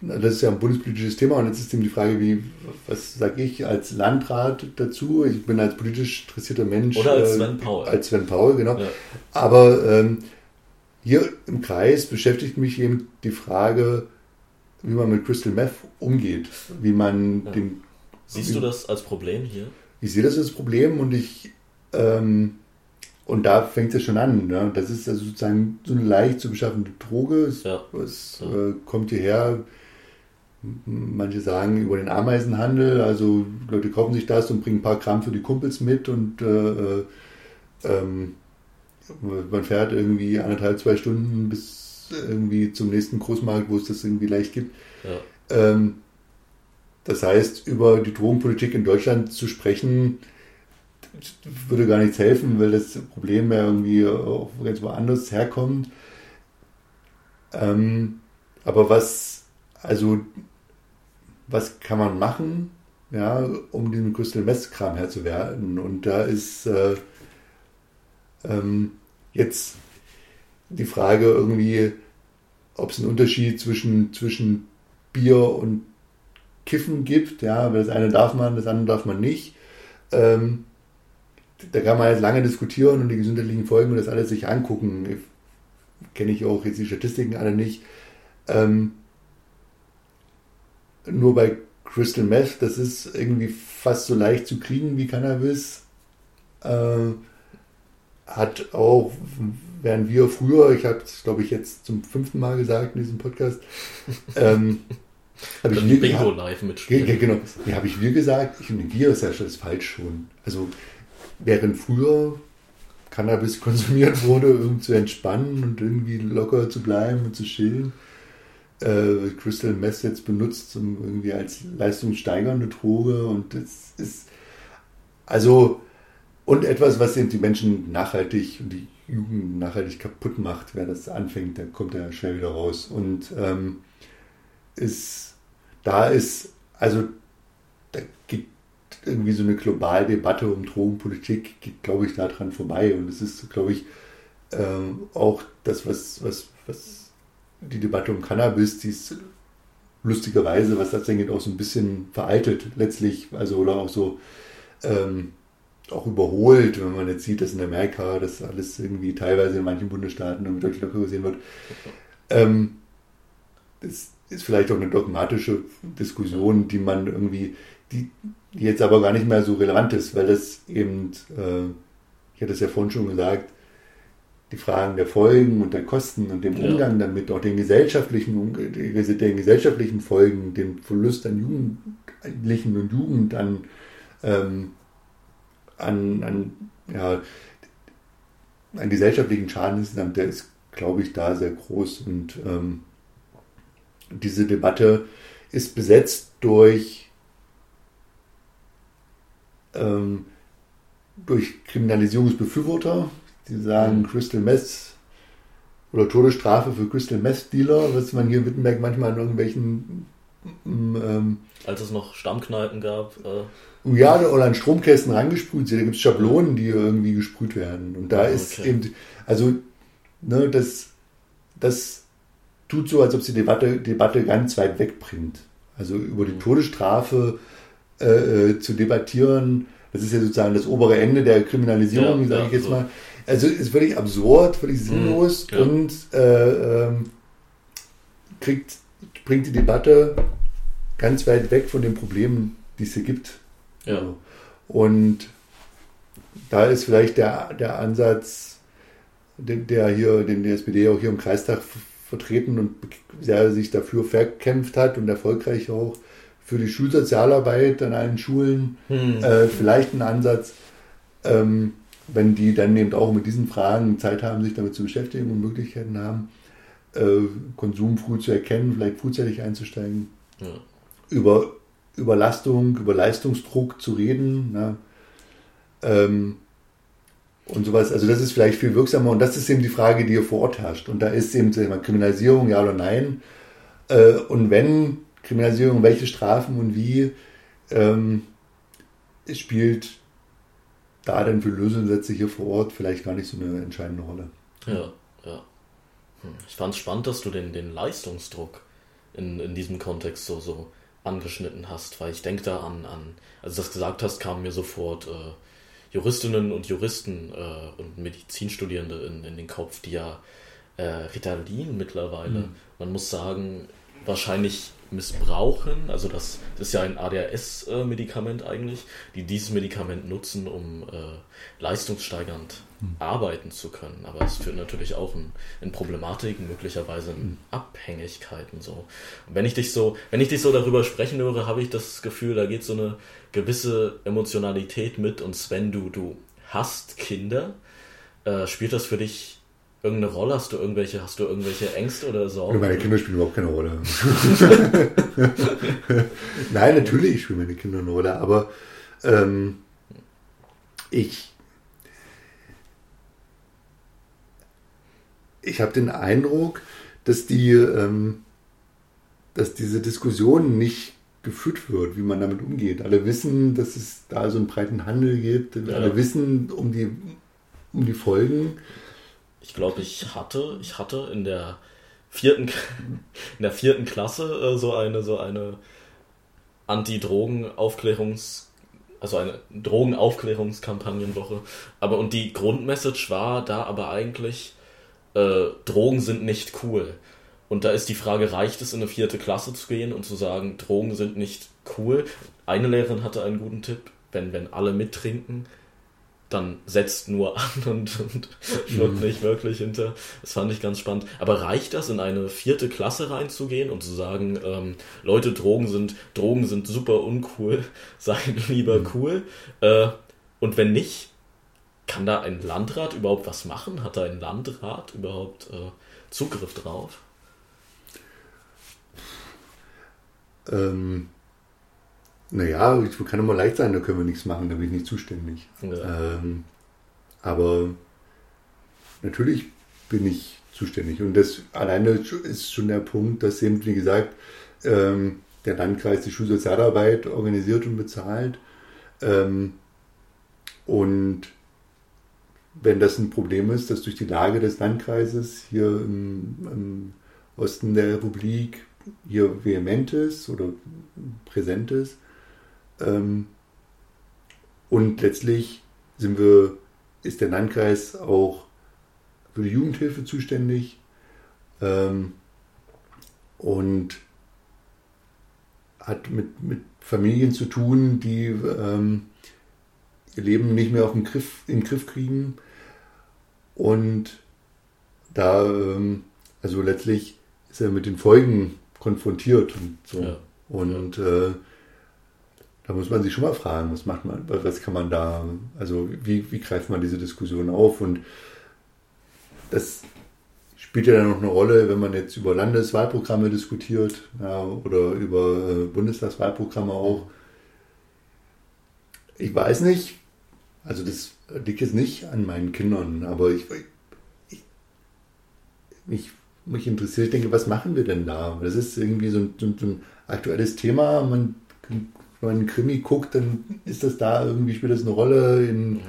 das ist ja ein bundespolitisches Thema und jetzt ist eben die Frage, wie, was sage ich als Landrat dazu? Ich bin als politisch interessierter Mensch. Oder als äh, Sven Paul. Als Sven Paul, genau. Ja. Aber ähm, hier im Kreis beschäftigt mich eben die Frage, wie man mit Crystal Meth umgeht, wie man Ja. den. Siehst du das als Problem hier? Ich sehe das als Problem und ich ähm, und da fängt es schon an. Ne? Das ist also sozusagen so eine leicht zu beschaffende Droge. Es, Ja. es Ja. äh, kommt hierher. Manche sagen über den Ameisenhandel, also Leute kaufen sich das und bringen ein paar Gramm für die Kumpels mit und äh, äh, ähm, man fährt irgendwie anderthalb, zwei Stunden bis irgendwie zum nächsten Großmarkt, wo es das irgendwie leicht gibt. Ja. Ähm, das heißt, über die Drogenpolitik in Deutschland zu sprechen, würde gar nichts helfen, weil das Problem ja irgendwie auch ganz woanders herkommt. Ähm, aber was, also, was kann man machen, ja, um den Crystal Meth Kram Herr zu werden? Und da ist äh, ähm, jetzt die Frage irgendwie, ob es einen Unterschied zwischen, zwischen Bier und Kiffen gibt, ja, weil das eine darf man, das andere darf man nicht. Ähm, da kann man jetzt lange diskutieren und die gesundheitlichen Folgen und das alles sich angucken. Kenne ich auch jetzt die Statistiken alle nicht. Ähm, nur bei Crystal Meth, das ist irgendwie fast so leicht zu kriegen wie Cannabis. Äh, hat auch, während wir früher, ich habe es glaube ich jetzt zum fünften Mal gesagt in diesem Podcast, ähm, habe ich wir- Bingo live mitspielen. Genau. Ja, habe ich wir gesagt? Ich wir ist ja schon das falsch schon. Also, während früher Cannabis konsumiert wurde, um zu entspannen und irgendwie locker zu bleiben und zu chillen, äh, Crystal Meth jetzt benutzt, um irgendwie als leistungssteigernde Droge und das ist also und etwas, was eben die Menschen nachhaltig und die Jugend nachhaltig kaputt macht, wer das anfängt, der kommt ja schnell wieder raus. Und ähm, ist da ist also da irgendwie so eine globale Debatte um Drogenpolitik geht glaube ich daran vorbei und es ist glaube ich ähm, auch das was was was die Debatte um Cannabis, die ist lustigerweise, was das angeht, auch so ein bisschen veraltet letztlich, also oder auch so ähm, auch überholt, wenn man jetzt sieht, dass in Amerika das alles irgendwie teilweise in manchen Bundesstaaten irgendwie deutlich locker gesehen wird. Ähm, das ist vielleicht auch eine dogmatische Diskussion, die man irgendwie, die, die jetzt aber gar nicht mehr so relevant ist, weil das eben, äh, ich hatte es ja vorhin schon gesagt, die Fragen der Folgen und der Kosten und dem Umgang ja. damit, auch den gesellschaftlichen, den gesellschaftlichen Folgen, den Verlust an Jugendlichen und Jugend, an, ähm, an, an, ja, an gesellschaftlichen Schaden insgesamt, der ist, glaube ich, da sehr groß. Und ähm, diese Debatte ist besetzt durch, ähm, durch Kriminalisierungsbefürworter, die sagen, mhm. Crystal Meth oder Todesstrafe für Crystal Meth Dealer, was man hier in Wittenberg manchmal in irgendwelchen. Mm, ähm, Als es noch Stammkneipen gab. Äh. Ja, oder an Stromkästen rangesprüht sind. Da gibt es Schablonen, die irgendwie gesprüht werden. Und da okay. ist eben, also, ne, das, das tut so, als ob sie die Debatte, Debatte ganz weit wegbringt. Also über die mhm. Todesstrafe äh, zu debattieren, das ist ja sozusagen das obere Ende der Kriminalisierung, ja, sage ja, ich jetzt so. mal. Also ist völlig absurd, völlig sinnlos mhm, ja. und äh, ähm, kriegt, bringt die Debatte ganz weit weg von den Problemen, die es hier gibt. Ja. Und da ist vielleicht der, der Ansatz, der hier, den die SPD auch hier im Kreistag vertreten und der sich dafür verkämpft hat und erfolgreich auch für die Schulsozialarbeit an allen Schulen, hm. äh, vielleicht ein Ansatz. Ähm, wenn die dann eben auch mit diesen Fragen Zeit haben, sich damit zu beschäftigen und Möglichkeiten haben, äh, Konsum früh zu erkennen, vielleicht frühzeitig einzusteigen, ja. über Überlastung, über Leistungsdruck zu reden. Ne? Ähm, und sowas. Also das ist vielleicht viel wirksamer und das ist eben die Frage, die hier vor Ort herrscht. Und da ist eben mal, Kriminalisierung, ja oder nein. Äh, und wenn Kriminalisierung, welche Strafen und wie, ähm, spielt da denn für Lösungsansätze hier vor Ort vielleicht gar nicht so eine entscheidende Rolle. Ja, ja. Hm. Ich fand es spannend, dass du den, den Leistungsdruck in, in diesem Kontext so, so angeschnitten hast, weil ich denke da an, an, als du das gesagt hast, kamen mir sofort äh, Juristinnen und Juristen äh, und Medizinstudierende in, in den Kopf, die ja äh, Ritalin mittlerweile, mhm. man muss sagen, wahrscheinlich missbrauchen, also das, das ist ja ein ADHS-Medikament eigentlich, die dieses Medikament nutzen, um äh, leistungssteigernd hm. arbeiten zu können. Aber es führt natürlich auch in, in Problematiken, möglicherweise in hm. Abhängigkeiten so. Und wenn ich dich so, wenn ich dich so darüber sprechen höre, habe ich das Gefühl, da geht so eine gewisse Emotionalität mit und Sven, du, du hast Kinder. Äh, spielt das für dich irgendeine Rolle? Hast du irgendwelche, hast du irgendwelche Ängste oder Sorgen? Meine Kinder spielen überhaupt keine Rolle. Nein, natürlich spielen meine Kinder eine Rolle, aber ähm, ich ich habe den Eindruck, dass die ähm, dass diese Diskussion nicht geführt wird, wie man damit umgeht. Alle wissen, dass es da so einen breiten Handel gibt. Ja. Alle wissen um die, um die Folgen ich glaube, ich hatte, ich hatte in der vierten, in der vierten Klasse äh, so eine, so eine Anti-Drogen-Aufklärungs- also eine Drogenaufklärungskampagnenwoche. Aber und die Grundmessage war da aber eigentlich, äh, Drogen sind nicht cool. Und da ist die Frage, reicht es in eine vierte Klasse zu gehen und zu sagen, Drogen sind nicht cool? Eine Lehrerin hatte einen guten Tipp, wenn, wenn alle mittrinken, dann setzt nur an und, und schluckt mhm. nicht wirklich hinter. Das fand ich ganz spannend. Aber reicht das, in eine vierte Klasse reinzugehen und zu sagen, ähm, Leute, Drogen sind, Drogen sind super uncool, seid lieber mhm. cool? Äh, und wenn nicht, kann da ein Landrat überhaupt was machen? Hat da ein Landrat überhaupt äh, Zugriff drauf? Ähm, naja, ich kann immer leicht sein, da können wir nichts machen, da bin ich nicht zuständig. Ja. Ähm, aber natürlich bin ich zuständig. Und das alleine ist schon der Punkt, dass eben, wie gesagt, ähm, der Landkreis die Schulsozialarbeit organisiert und bezahlt. Ähm, und wenn das ein Problem ist, dass durch die Lage des Landkreises hier im, im Osten der Republik hier vehement ist oder präsent ist, und letztlich sind wir, ist der Landkreis auch für die Jugendhilfe zuständig ähm, und hat mit, mit Familien zu tun, die ähm, ihr Leben nicht mehr auf den Griff, in den Griff kriegen. Und da, ähm, also letztlich ist er mit den Folgen konfrontiert und so. Ja. Und äh, da muss man sich schon mal fragen, was macht man, was kann man da, also wie, wie greift man diese Diskussion auf? Und das spielt ja dann noch eine Rolle, wenn man jetzt über Landeswahlprogramme diskutiert ja, oder über äh, Bundestagswahlprogramme auch. Ich weiß nicht, also das liegt jetzt nicht an meinen Kindern, aber ich, ich mich, mich interessiert, ich denke, was machen wir denn da? Das ist irgendwie so ein, so ein aktuelles Thema. Man, wenn man einen Krimi guckt, dann ist das da irgendwie, spielt das eine Rolle in,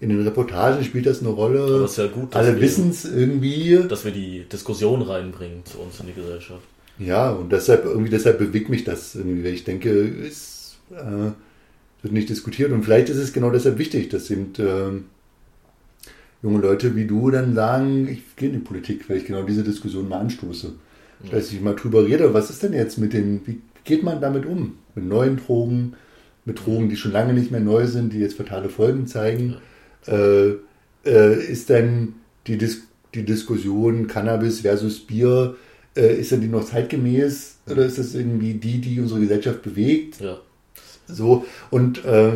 in den Reportagen spielt das eine Rolle. Ist ja gut, dass Alle wissen es irgendwie. Dass wir die Diskussion reinbringen zu uns in die Gesellschaft. Ja, und deshalb, irgendwie deshalb bewegt mich das irgendwie, weil ich denke, es äh, wird nicht diskutiert. Und vielleicht ist es genau deshalb wichtig, dass eben äh, junge Leute wie du dann sagen, ich gehe in die Politik, weil ich genau diese Diskussion mal anstoße. Dass ich mal drüber rede, was ist denn jetzt mit den, wie geht man damit um? Mit neuen Drogen, mit Drogen, die schon lange nicht mehr neu sind, die jetzt fatale Folgen zeigen. Äh, äh, ist denn die, Dis die Diskussion Cannabis versus Bier, äh, ist denn die noch zeitgemäß oder ist das irgendwie die, die unsere Gesellschaft bewegt? Ja. So, und äh,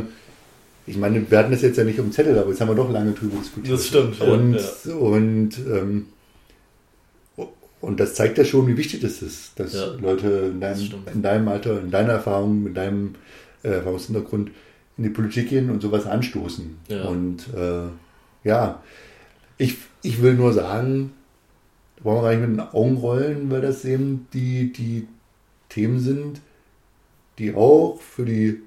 ich meine, wir hatten das jetzt ja nicht um Zettel, aber jetzt haben wir doch lange drüber diskutiert. Das stimmt, ja, Und, ja. und, ähm, und das zeigt ja schon, wie wichtig das ist, dass Ja, Leute in das deinem, stimmt. in deinem Alter, in deiner Erfahrung, mit deinem äh, Erfahrungshintergrund in die Politik gehen und sowas anstoßen. Ja. Und äh, ja, ich, ich will nur sagen, da wollen wir gar nicht mit den Augen rollen, weil das eben die, die Themen sind, die auch für die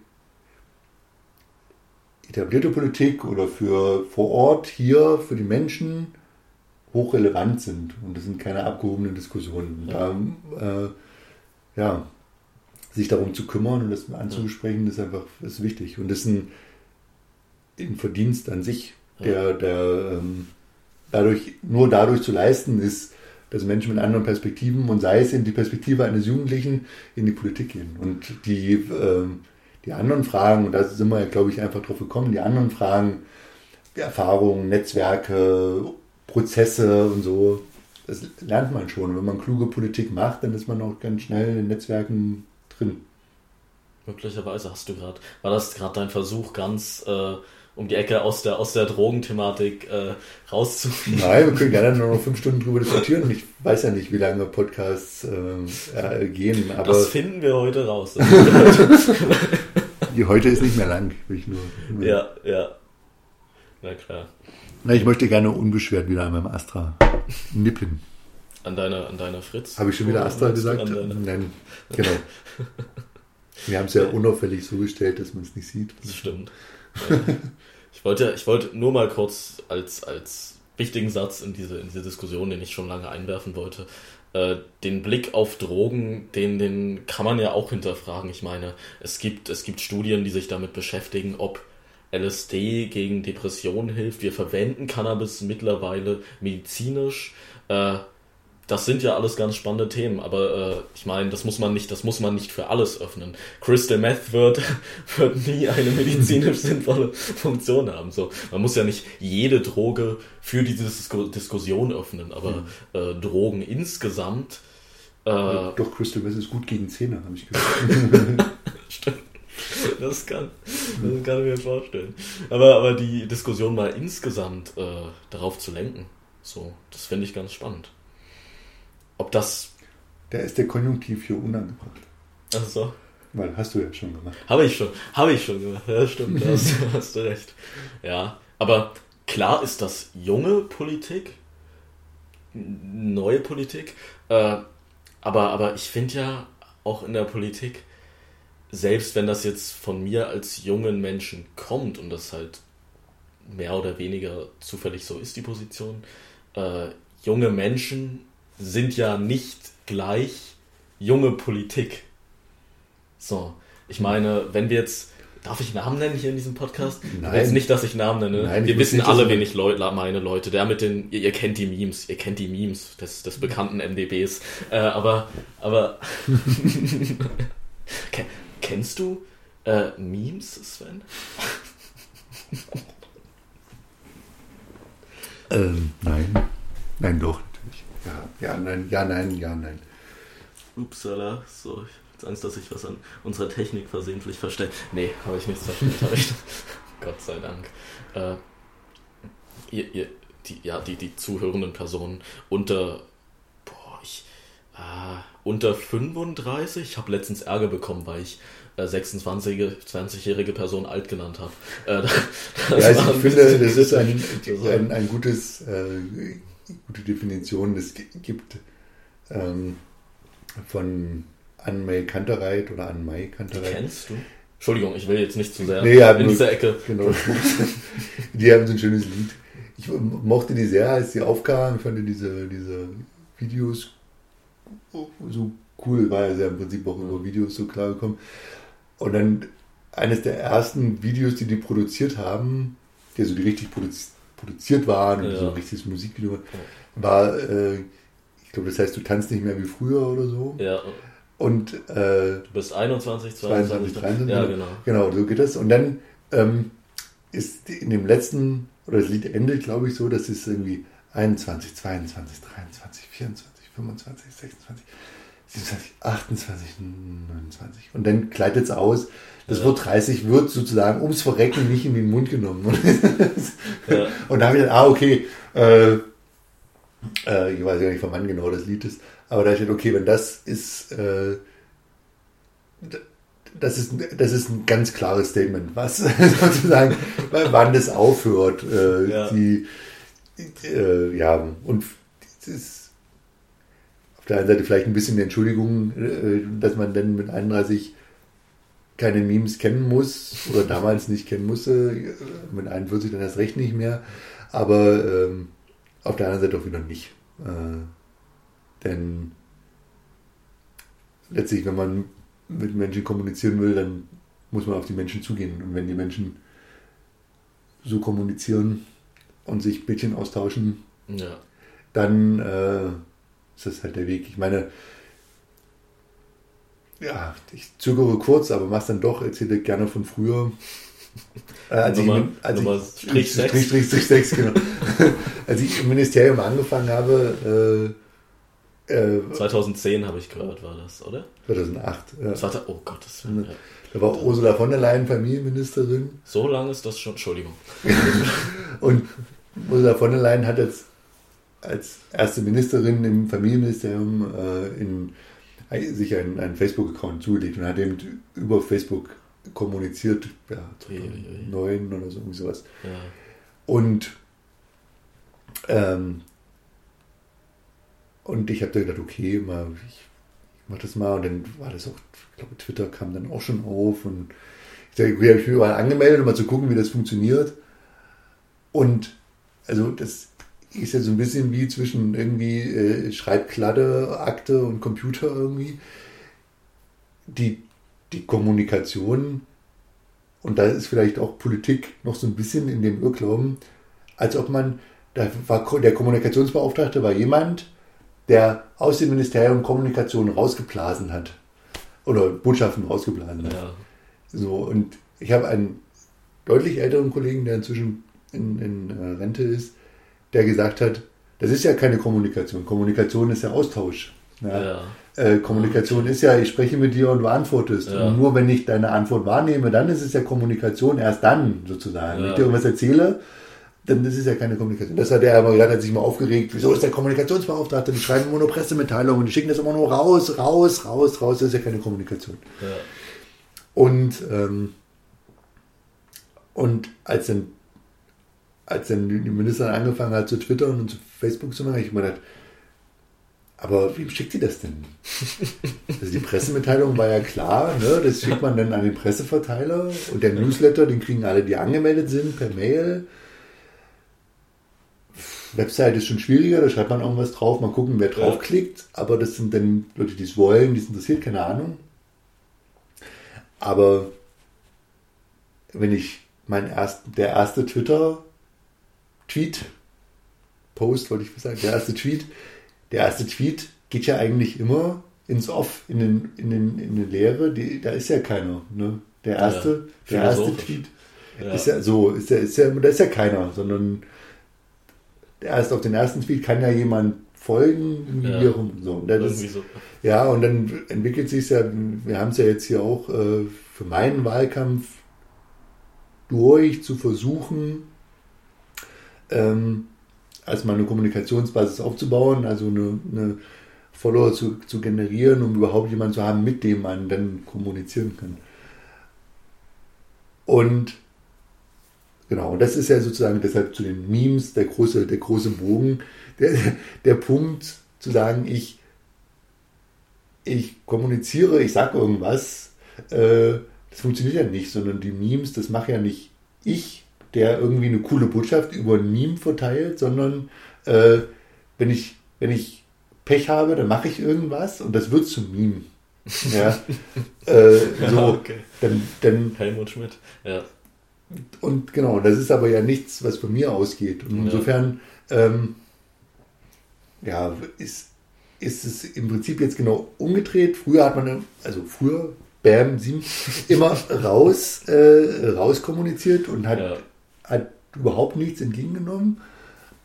etablierte Politik oder für vor Ort hier, für die Menschen hochrelevant sind. Und das sind keine abgehobenen Diskussionen. Ja. Da, äh, ja, sich darum zu kümmern und das anzusprechen, ist einfach ist wichtig. Und das ist ein, ein Verdienst an sich, der, der ähm, dadurch, nur dadurch zu leisten ist, dass Menschen mit anderen Perspektiven und sei es in die Perspektive eines Jugendlichen in die Politik gehen. Und die, ähm, die anderen Fragen, und da sind wir ja, glaube ich, einfach drauf gekommen, die anderen Fragen, die Erfahrungen, Netzwerke, Prozesse und so, das lernt man schon. Wenn man kluge Politik macht, dann ist man auch ganz schnell in den Netzwerken drin. Möglicherweise hast du gerade, war das gerade dein Versuch, ganz äh, um die Ecke aus der, aus der Drogenthematik äh, rauszufliegen? Nein, wir können gerne noch fünf Stunden drüber diskutieren. Ich weiß ja nicht, wie lange Podcasts äh, äh, gehen, aber Das finden wir heute raus. die heute ist nicht mehr lang. Will ich nur, ja, ja. Na klar. Na, ich möchte gerne unbeschwert wieder an meinem Astra nippen. An deiner, an deiner Fritz. Habe ich schon wieder Astra gesagt? Nein, genau. Wir haben es ja unauffällig so gestellt, dass man es nicht sieht. das stimmt. Ich wollte, ich wollte nur mal kurz als, als wichtigen Satz in diese, in diese Diskussion, den ich schon lange einwerfen wollte, äh, den Blick auf Drogen, den, den kann man ja auch hinterfragen. Ich meine, es gibt, es gibt Studien, die sich damit beschäftigen, ob LSD gegen Depressionen hilft. Wir verwenden Cannabis mittlerweile medizinisch. Äh, das sind ja alles ganz spannende Themen, aber äh, ich meine, das muss man nicht, das muss man nicht für alles öffnen. Crystal Meth wird, wird nie eine medizinisch sinnvolle Funktion haben. So, man muss ja nicht jede Droge für diese Disku Diskussion öffnen, aber äh, Drogen insgesamt äh, Doch, Crystal Meth ist gut gegen Zähne, habe ich gehört. Stimmt. Das kann, das kann ich mir vorstellen. Aber, aber die Diskussion mal insgesamt äh, darauf zu lenken, so, das finde ich ganz spannend. Ob das. Da ist der Konjunktiv hier unangebracht. Also, Weil hast du ja schon gemacht. habe ich schon, habe ich schon gemacht. Ja, stimmt, da hast, hast du recht. Ja, aber klar ist das junge Politik, neue Politik, äh, aber, aber ich finde ja auch in der Politik, selbst wenn das jetzt von mir als jungen Menschen kommt und das halt mehr oder weniger zufällig so ist, die Position, äh, junge Menschen sind ja nicht gleich junge Politik. So, ich meine, wenn wir jetzt, darf ich Namen nennen hier in diesem Podcast? Nein. Jetzt nicht, dass ich Namen nenne. Nein, wir wissen alle, wen ich Leu meine Leute. Der mit den, ihr, ihr kennt die Memes, ihr kennt die Memes des, des bekannten MDBs. Äh, aber, aber, kennst du äh, Memes, Sven? Ähm, nein. Nein, doch. Ja, nein, ja, nein, ja, nein. Upsala, so, ich habe Angst, dass ich was an unserer Technik versehentlich verstelle. Nee, habe ich nichts ich. Gott sei Dank. Äh, ihr, ihr, die, ja, die, die zuhörenden Personen unter, äh, unter 35, ich habe letztens Ärger bekommen, weil ich äh, 26, 20-jährige Person alt genannt habe. Äh, ja, also ich finde, das ist ein, ein, ein gutes, äh, gute Definition. Es gibt ähm, von Anne-May Kantereit oder Anne-May Kantereit. Die kennst du? Entschuldigung, ich will jetzt nicht zu sehr nee, ja, in dieser Ecke. Genau. die haben so ein schönes Lied. Ich mochte die sehr, als die aufkamen. Ich fand diese, diese Videos so cool, war ja sehr im Prinzip auch über Videos so klar gekommen. Und dann eines der ersten Videos, die die produziert haben, die so die richtig produziert waren, ja. so ein richtiges Musikvideo, war, äh, ich glaube, das heißt, du tanzt nicht mehr wie früher oder so. Ja. Und äh, du bist 21, 22, 23. Ja, genau. Genau, so geht das. Und dann ähm, ist in dem letzten, oder das Lied endet, glaube ich, so, dass es irgendwie 21, 22, 23, 24, 25, 26, 27, 28, 29. Und dann gleitet es aus. Das ja. Wort 30 wird sozusagen ums Verrecken nicht in den Mund genommen. ja. Und da habe ich dann, ah, okay, äh, äh, ich weiß ja nicht, von wann genau das Lied ist, aber da ich dachte, okay, wenn das ist, äh, das ist, das ist ein ganz klares Statement, was sozusagen, wann das aufhört. Äh, ja. Die, äh, ja, und das ist, auf der einen Seite vielleicht ein bisschen Entschuldigung, äh, dass man dann mit 31 keine Memes kennen muss oder damals nicht kennen musste. Mit 41 dann erst recht nicht mehr. Aber ähm, auf der anderen Seite auch wieder nicht. Äh, denn letztlich, wenn man mit Menschen kommunizieren will, dann muss man auf die Menschen zugehen. Und wenn die Menschen so kommunizieren und sich Bildchen austauschen, ja. dann äh, ist das halt der Weg. Ich meine, ja, ich zögere kurz, aber mach's dann doch, erzähle gerne von früher. Äh, als Nummer, ich, als Nummer ich, Strich 6. Strich, Strich, Strich 6, genau. als ich im Ministerium angefangen habe, äh, äh, 2010 habe ich gehört, war das, oder? 2008. Ja. Das war, oh Gottes Willen. Ja. Da war Ursula von der Leyen Familienministerin. So lange ist das schon, Entschuldigung. Und Ursula von der Leyen hat jetzt als erste Ministerin im Familienministerium äh, in, äh, sich einen, einen Facebook-Account zugelegt und hat eben über Facebook kommuniziert, ja, 2009 oder so, irgendwie sowas. Ja. Und, ähm, und ich habe da gedacht, okay, mal, ich, ich mach das mal. Und dann war das auch, ich glaube, Twitter kam dann auch schon auf. Und ich habe mich überall angemeldet, um mal zu gucken, wie das funktioniert. Und also das ist ja so ein bisschen wie zwischen irgendwie äh, Schreibkladde, Akte und Computer irgendwie. Die, die Kommunikation, und da ist vielleicht auch Politik noch so ein bisschen in dem Irrglauben, als ob man, da war der Kommunikationsbeauftragte war jemand, der aus dem Ministerium Kommunikation rausgeblasen hat. Oder Botschaften rausgeblasen hat. Ja. So, und ich habe einen deutlich älteren Kollegen, der inzwischen in, in äh, Rente ist, der gesagt hat, das ist ja keine Kommunikation. Kommunikation ist ja Austausch. Ja. Ja. Äh, Kommunikation ist ja, ich spreche mit dir und du antwortest. Ja. Und nur wenn ich deine Antwort wahrnehme, dann ist es ja Kommunikation, erst dann sozusagen. Wenn ich dir irgendwas erzähle, dann ist es ja keine Kommunikation. Das hat er aber gesagt, hat sich mal aufgeregt, wieso ist der Kommunikationsbeauftragte, die schreiben immer nur Pressemitteilungen, die schicken das immer nur raus, raus, raus, raus, das ist ja keine Kommunikation. Und, ähm, und als dann als dann die Ministerin angefangen hat zu twittern und zu Facebook zu machen, ich meine, aber wem schickt sie das denn? Also die Pressemitteilung war ja klar, ne? das schickt man dann an den Presseverteiler und der Newsletter, den kriegen alle, die angemeldet sind, per Mail. Website ist schon schwieriger, da schreibt man irgendwas drauf, mal gucken, wer draufklickt, aber das sind dann Leute, die es wollen, die es interessiert, keine Ahnung. Aber wenn ich mein erst, der erste Twitter Tweet, Post wollte ich sagen, der erste Tweet, der erste Tweet geht ja eigentlich immer ins Off, in, den, in, den, in eine Leere, die, da ist ja keiner. Ne? Der erste, ja, der erste Tweet ja. ist ja so, ist ja, ist ja, da ist ja keiner, sondern erst auf den ersten Tweet kann ja jemand folgen, Ja. wie auch immer. So, und das Irgendwie ist, so. ja, und dann entwickelt sich ja, wir haben es ja jetzt hier auch äh, für meinen Wahlkampf durch zu versuchen, ähm, erstmal eine Kommunikationsbasis aufzubauen, also eine, eine Follower zu, zu generieren, um überhaupt jemanden zu haben, mit dem man dann kommunizieren kann. Und genau, das ist ja sozusagen deshalb zu den Memes der große, der große Bogen, der, der Punkt zu sagen, ich, ich kommuniziere, ich sage irgendwas, äh, das funktioniert ja nicht, sondern die Memes, das mache ja nicht ich, der irgendwie eine coole Botschaft über ein Meme verteilt, sondern äh, wenn, ich, wenn ich Pech habe, dann mache ich irgendwas und das wird zum Meme. Ja, äh, so, Ja, okay. dann, dann Helmut Schmidt. Ja. und genau, das ist aber ja nichts, was von mir ausgeht. Und Ja. insofern, ähm, ja, ist, ist es im Prinzip jetzt genau umgedreht. Früher hat man, also früher, Bam, sieben, immer raus, äh, raus kommuniziert und hat, Ja. Hat überhaupt nichts entgegengenommen.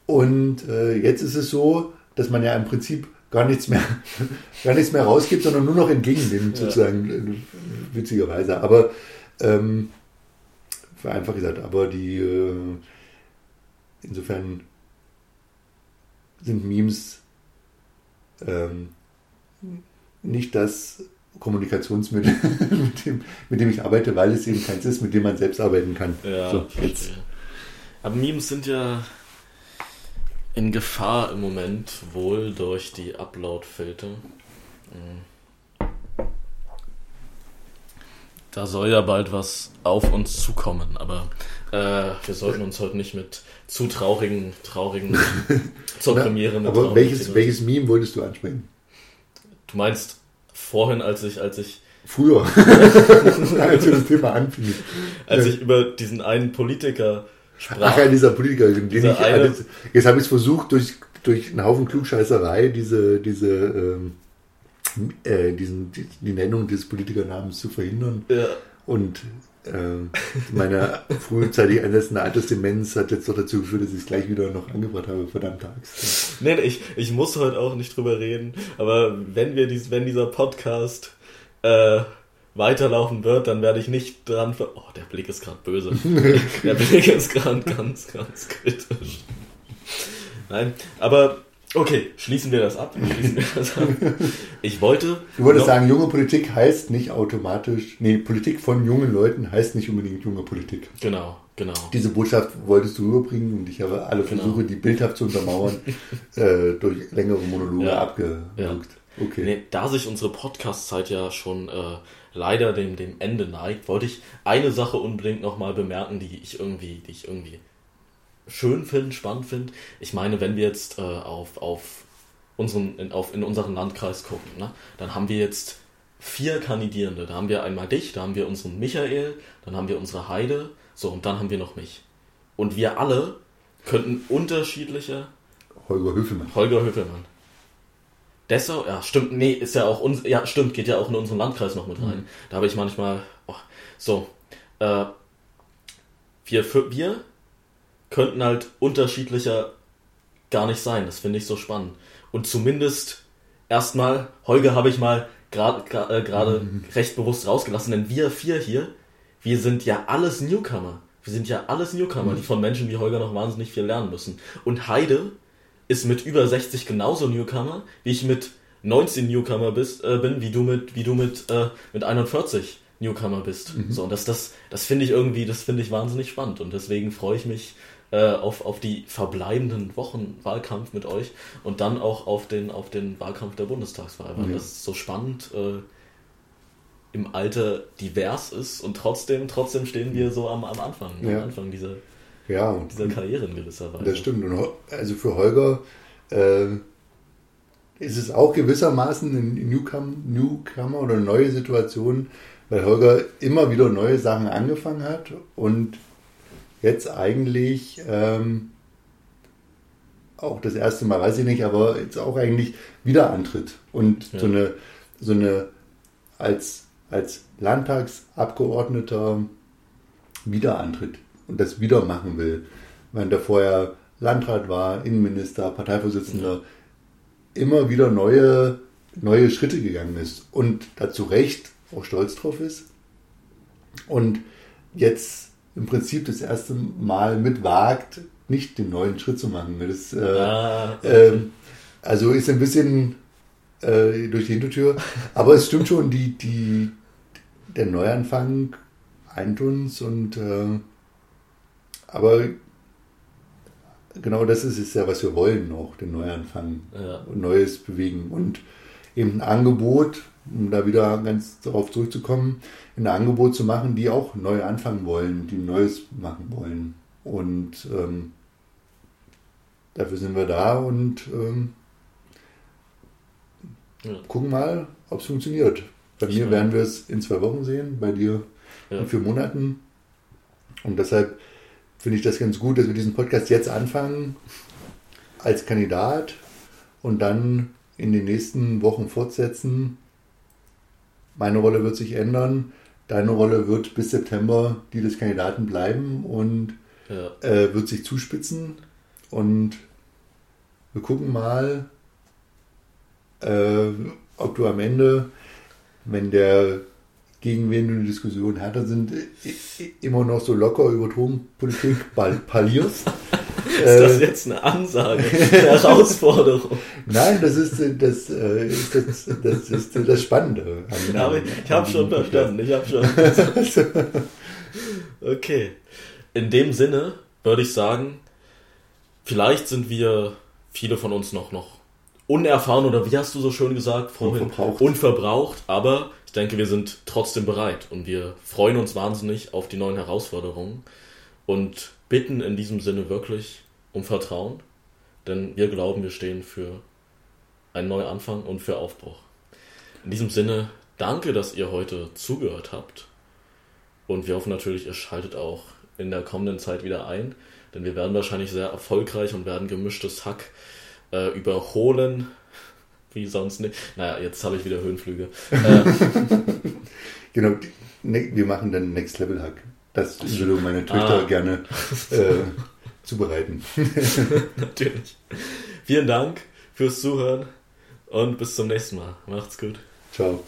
Und äh, jetzt ist es so, dass man ja im Prinzip gar nichts mehr, gar nichts mehr rausgibt, sondern nur noch entgegennimmt, Ja. sozusagen, äh, witzigerweise. Aber ähm, vereinfacht gesagt, aber die äh, insofern sind Memes ähm, nicht das Kommunikationsmittel, mit dem, mit dem ich arbeite, weil es eben keins ist, mit dem man selbst arbeiten kann. Ja, so, verstehe. Aber Memes sind ja in Gefahr im Moment wohl durch die Upload-Filter. Mhm. Da soll ja bald was auf uns zukommen, aber äh, wir sollten uns heute nicht mit zu traurigen, traurigen zur Na, Premiere mit Aber welches, Themen. welches Meme wolltest du ansprechen? Du meinst vorhin, als ich, als ich, Früher, als wir das Thema anfingen. als ich über diesen einen Politiker sprach. Ach ja, dieser Politiker, den Dieser ich, eine- jetzt, habe ich es versucht, durch, durch einen Haufen Klugscheißerei diese, diese, ähm, äh, diesen, die, die Nennung des Politikernamens zu verhindern. ja, Und äh, meine frühzeitig einsetzende Altersdemenz hat jetzt doch dazu geführt, dass ich es gleich wieder noch angebracht habe, verdammte Axt. Nee, nee, ich, ich muss heute auch nicht drüber reden, aber wenn wir dies, wenn dieser Podcast äh, weiterlaufen wird, dann werde ich nicht dran ver Oh, der Blick ist gerade böse. der Blick ist gerade ganz, ganz kritisch. Nein, aber okay, schließen wir das ab. Wir das ab. Ich wollte. Du wolltest sagen, junge Politik heißt nicht automatisch, nee, Politik von jungen Leuten heißt nicht unbedingt junge Politik. Genau, genau. Diese Botschaft wolltest du rüberbringen und ich habe alle Genau. Versuche, die bildhaft zu untermauern, äh, durch längere Monologe Ja. abgewürgt. Okay. Nee, da sich unsere Podcast-Zeit ja schon äh, leider dem, dem Ende neigt, wollte ich eine Sache unbedingt nochmal bemerken, die ich irgendwie, die ich irgendwie schön finde, spannend finde. Ich meine, wenn wir jetzt äh, auf, auf unseren, in, auf, in unseren Landkreis gucken, ne, dann haben wir jetzt vier Kandidierende. Da haben wir einmal dich, da haben wir unseren Michael, dann haben wir unsere Heide, so, und dann haben wir noch mich. Und wir alle könnten unterschiedliche Holger Höfelmann. Holger Höfelmann. Dessau, ja, stimmt, nee, ist ja auch uns, ja, stimmt, geht ja auch in unseren Landkreis noch mit rein. Da habe ich manchmal, oh, so, äh, wir, für, wir könnten halt unterschiedlicher gar nicht sein. Das finde ich so spannend. Und zumindest erstmal, Holger habe ich mal gerade äh, gerade recht bewusst rausgelassen, denn wir vier hier, wir sind ja alles Newcomer. Wir sind ja alles Newcomer, die von Menschen wie Holger noch wahnsinnig viel lernen müssen. Und Heide ist mit über 60 genauso Newcomer, wie ich mit 19 Newcomer bist, äh, bin, wie du mit, wie du mit, äh, mit 41 Newcomer bist. So, und das, das, das finde ich irgendwie, das finde ich wahnsinnig spannend. Und deswegen freue ich mich äh, auf, auf die verbleibenden Wochen Wahlkampf mit euch und dann auch auf den, auf den Wahlkampf der Bundestagswahl, weil Ja. das ist so spannend äh, im Alter divers ist und trotzdem, trotzdem stehen wir so am, am Anfang, Ja. am Anfang dieser, Ja, und dieser Karriere in gewisser Weise. Das stimmt. Und also für Holger äh, ist es auch gewissermaßen ein Newcomer, Newcomer oder eine neue Situation, weil Holger immer wieder neue Sachen angefangen hat und jetzt eigentlich ähm, auch das erste Mal, weiß ich nicht, aber jetzt auch eigentlich wieder antritt und Ja. so eine so eine als als Landtagsabgeordneter wieder antritt und das wieder machen will. Wenn der vorher Landrat war, Innenminister, Parteivorsitzender, immer wieder neue, neue Schritte gegangen ist und dazu recht auch stolz drauf ist. Und jetzt im Prinzip das erste Mal mitwagt, nicht den neuen Schritt zu machen. Das, äh, Ah, äh, also ist ein bisschen äh, durch die Hintertür. Aber es stimmt schon, die, die, der Neuanfang eint uns und äh, aber genau das ist es ja, was wir wollen auch, den Neuanfang Ja. und Neues bewegen. Und eben ein Angebot, um da wieder ganz darauf zurückzukommen, ein Angebot zu machen, die auch neu anfangen wollen, die Neues machen wollen. Und ähm, dafür sind wir da und ähm, Ja. gucken mal, ob es funktioniert. Bei mir Ja. werden wir es in zwei Wochen sehen, bei dir Ja. in vier Monaten. Und deshalb finde ich das ganz gut, dass wir diesen Podcast jetzt anfangen als Kandidat und dann in den nächsten Wochen fortsetzen. Meine Rolle wird sich ändern. Deine Rolle wird bis September die des Kandidaten bleiben und ja. äh, wird sich zuspitzen. Und wir gucken mal, äh, ob du am Ende, wenn der gegen wen du in der Diskussion härter sind, i- i- immer noch so locker über Drogenpolitik bal- parlierst. Ist das Äh, jetzt eine Ansage? Eine Herausforderung? Nein, das ist äh, das, äh, das, das, ist äh, das Spannende. an- ich habe schon verstanden. Ich habe schon. Okay. In dem Sinne würde ich sagen, vielleicht sind wir, viele von uns noch, noch unerfahren oder wie hast du so schön gesagt vorhin? Unverbraucht. Unverbraucht, aber denke, wir sind trotzdem bereit und wir freuen uns wahnsinnig auf die neuen Herausforderungen und bitten in diesem Sinne wirklich um Vertrauen, denn wir glauben, wir stehen für einen Neuanfang und für Aufbruch. In diesem Sinne, danke, dass ihr heute zugehört habt. Und wir hoffen natürlich, ihr schaltet auch in der kommenden Zeit wieder ein, denn wir werden wahrscheinlich sehr erfolgreich und werden gemischtes Hack äh, überholen. Wie sonst nicht. Naja, jetzt habe ich wieder Höhenflüge. Äh, Genau, ne, wir machen dann Next Level Hack. Das würde meine Töchter Ah. gerne äh, zubereiten. natürlich. Vielen Dank fürs Zuhören und bis zum nächsten Mal. Macht's gut. Ciao.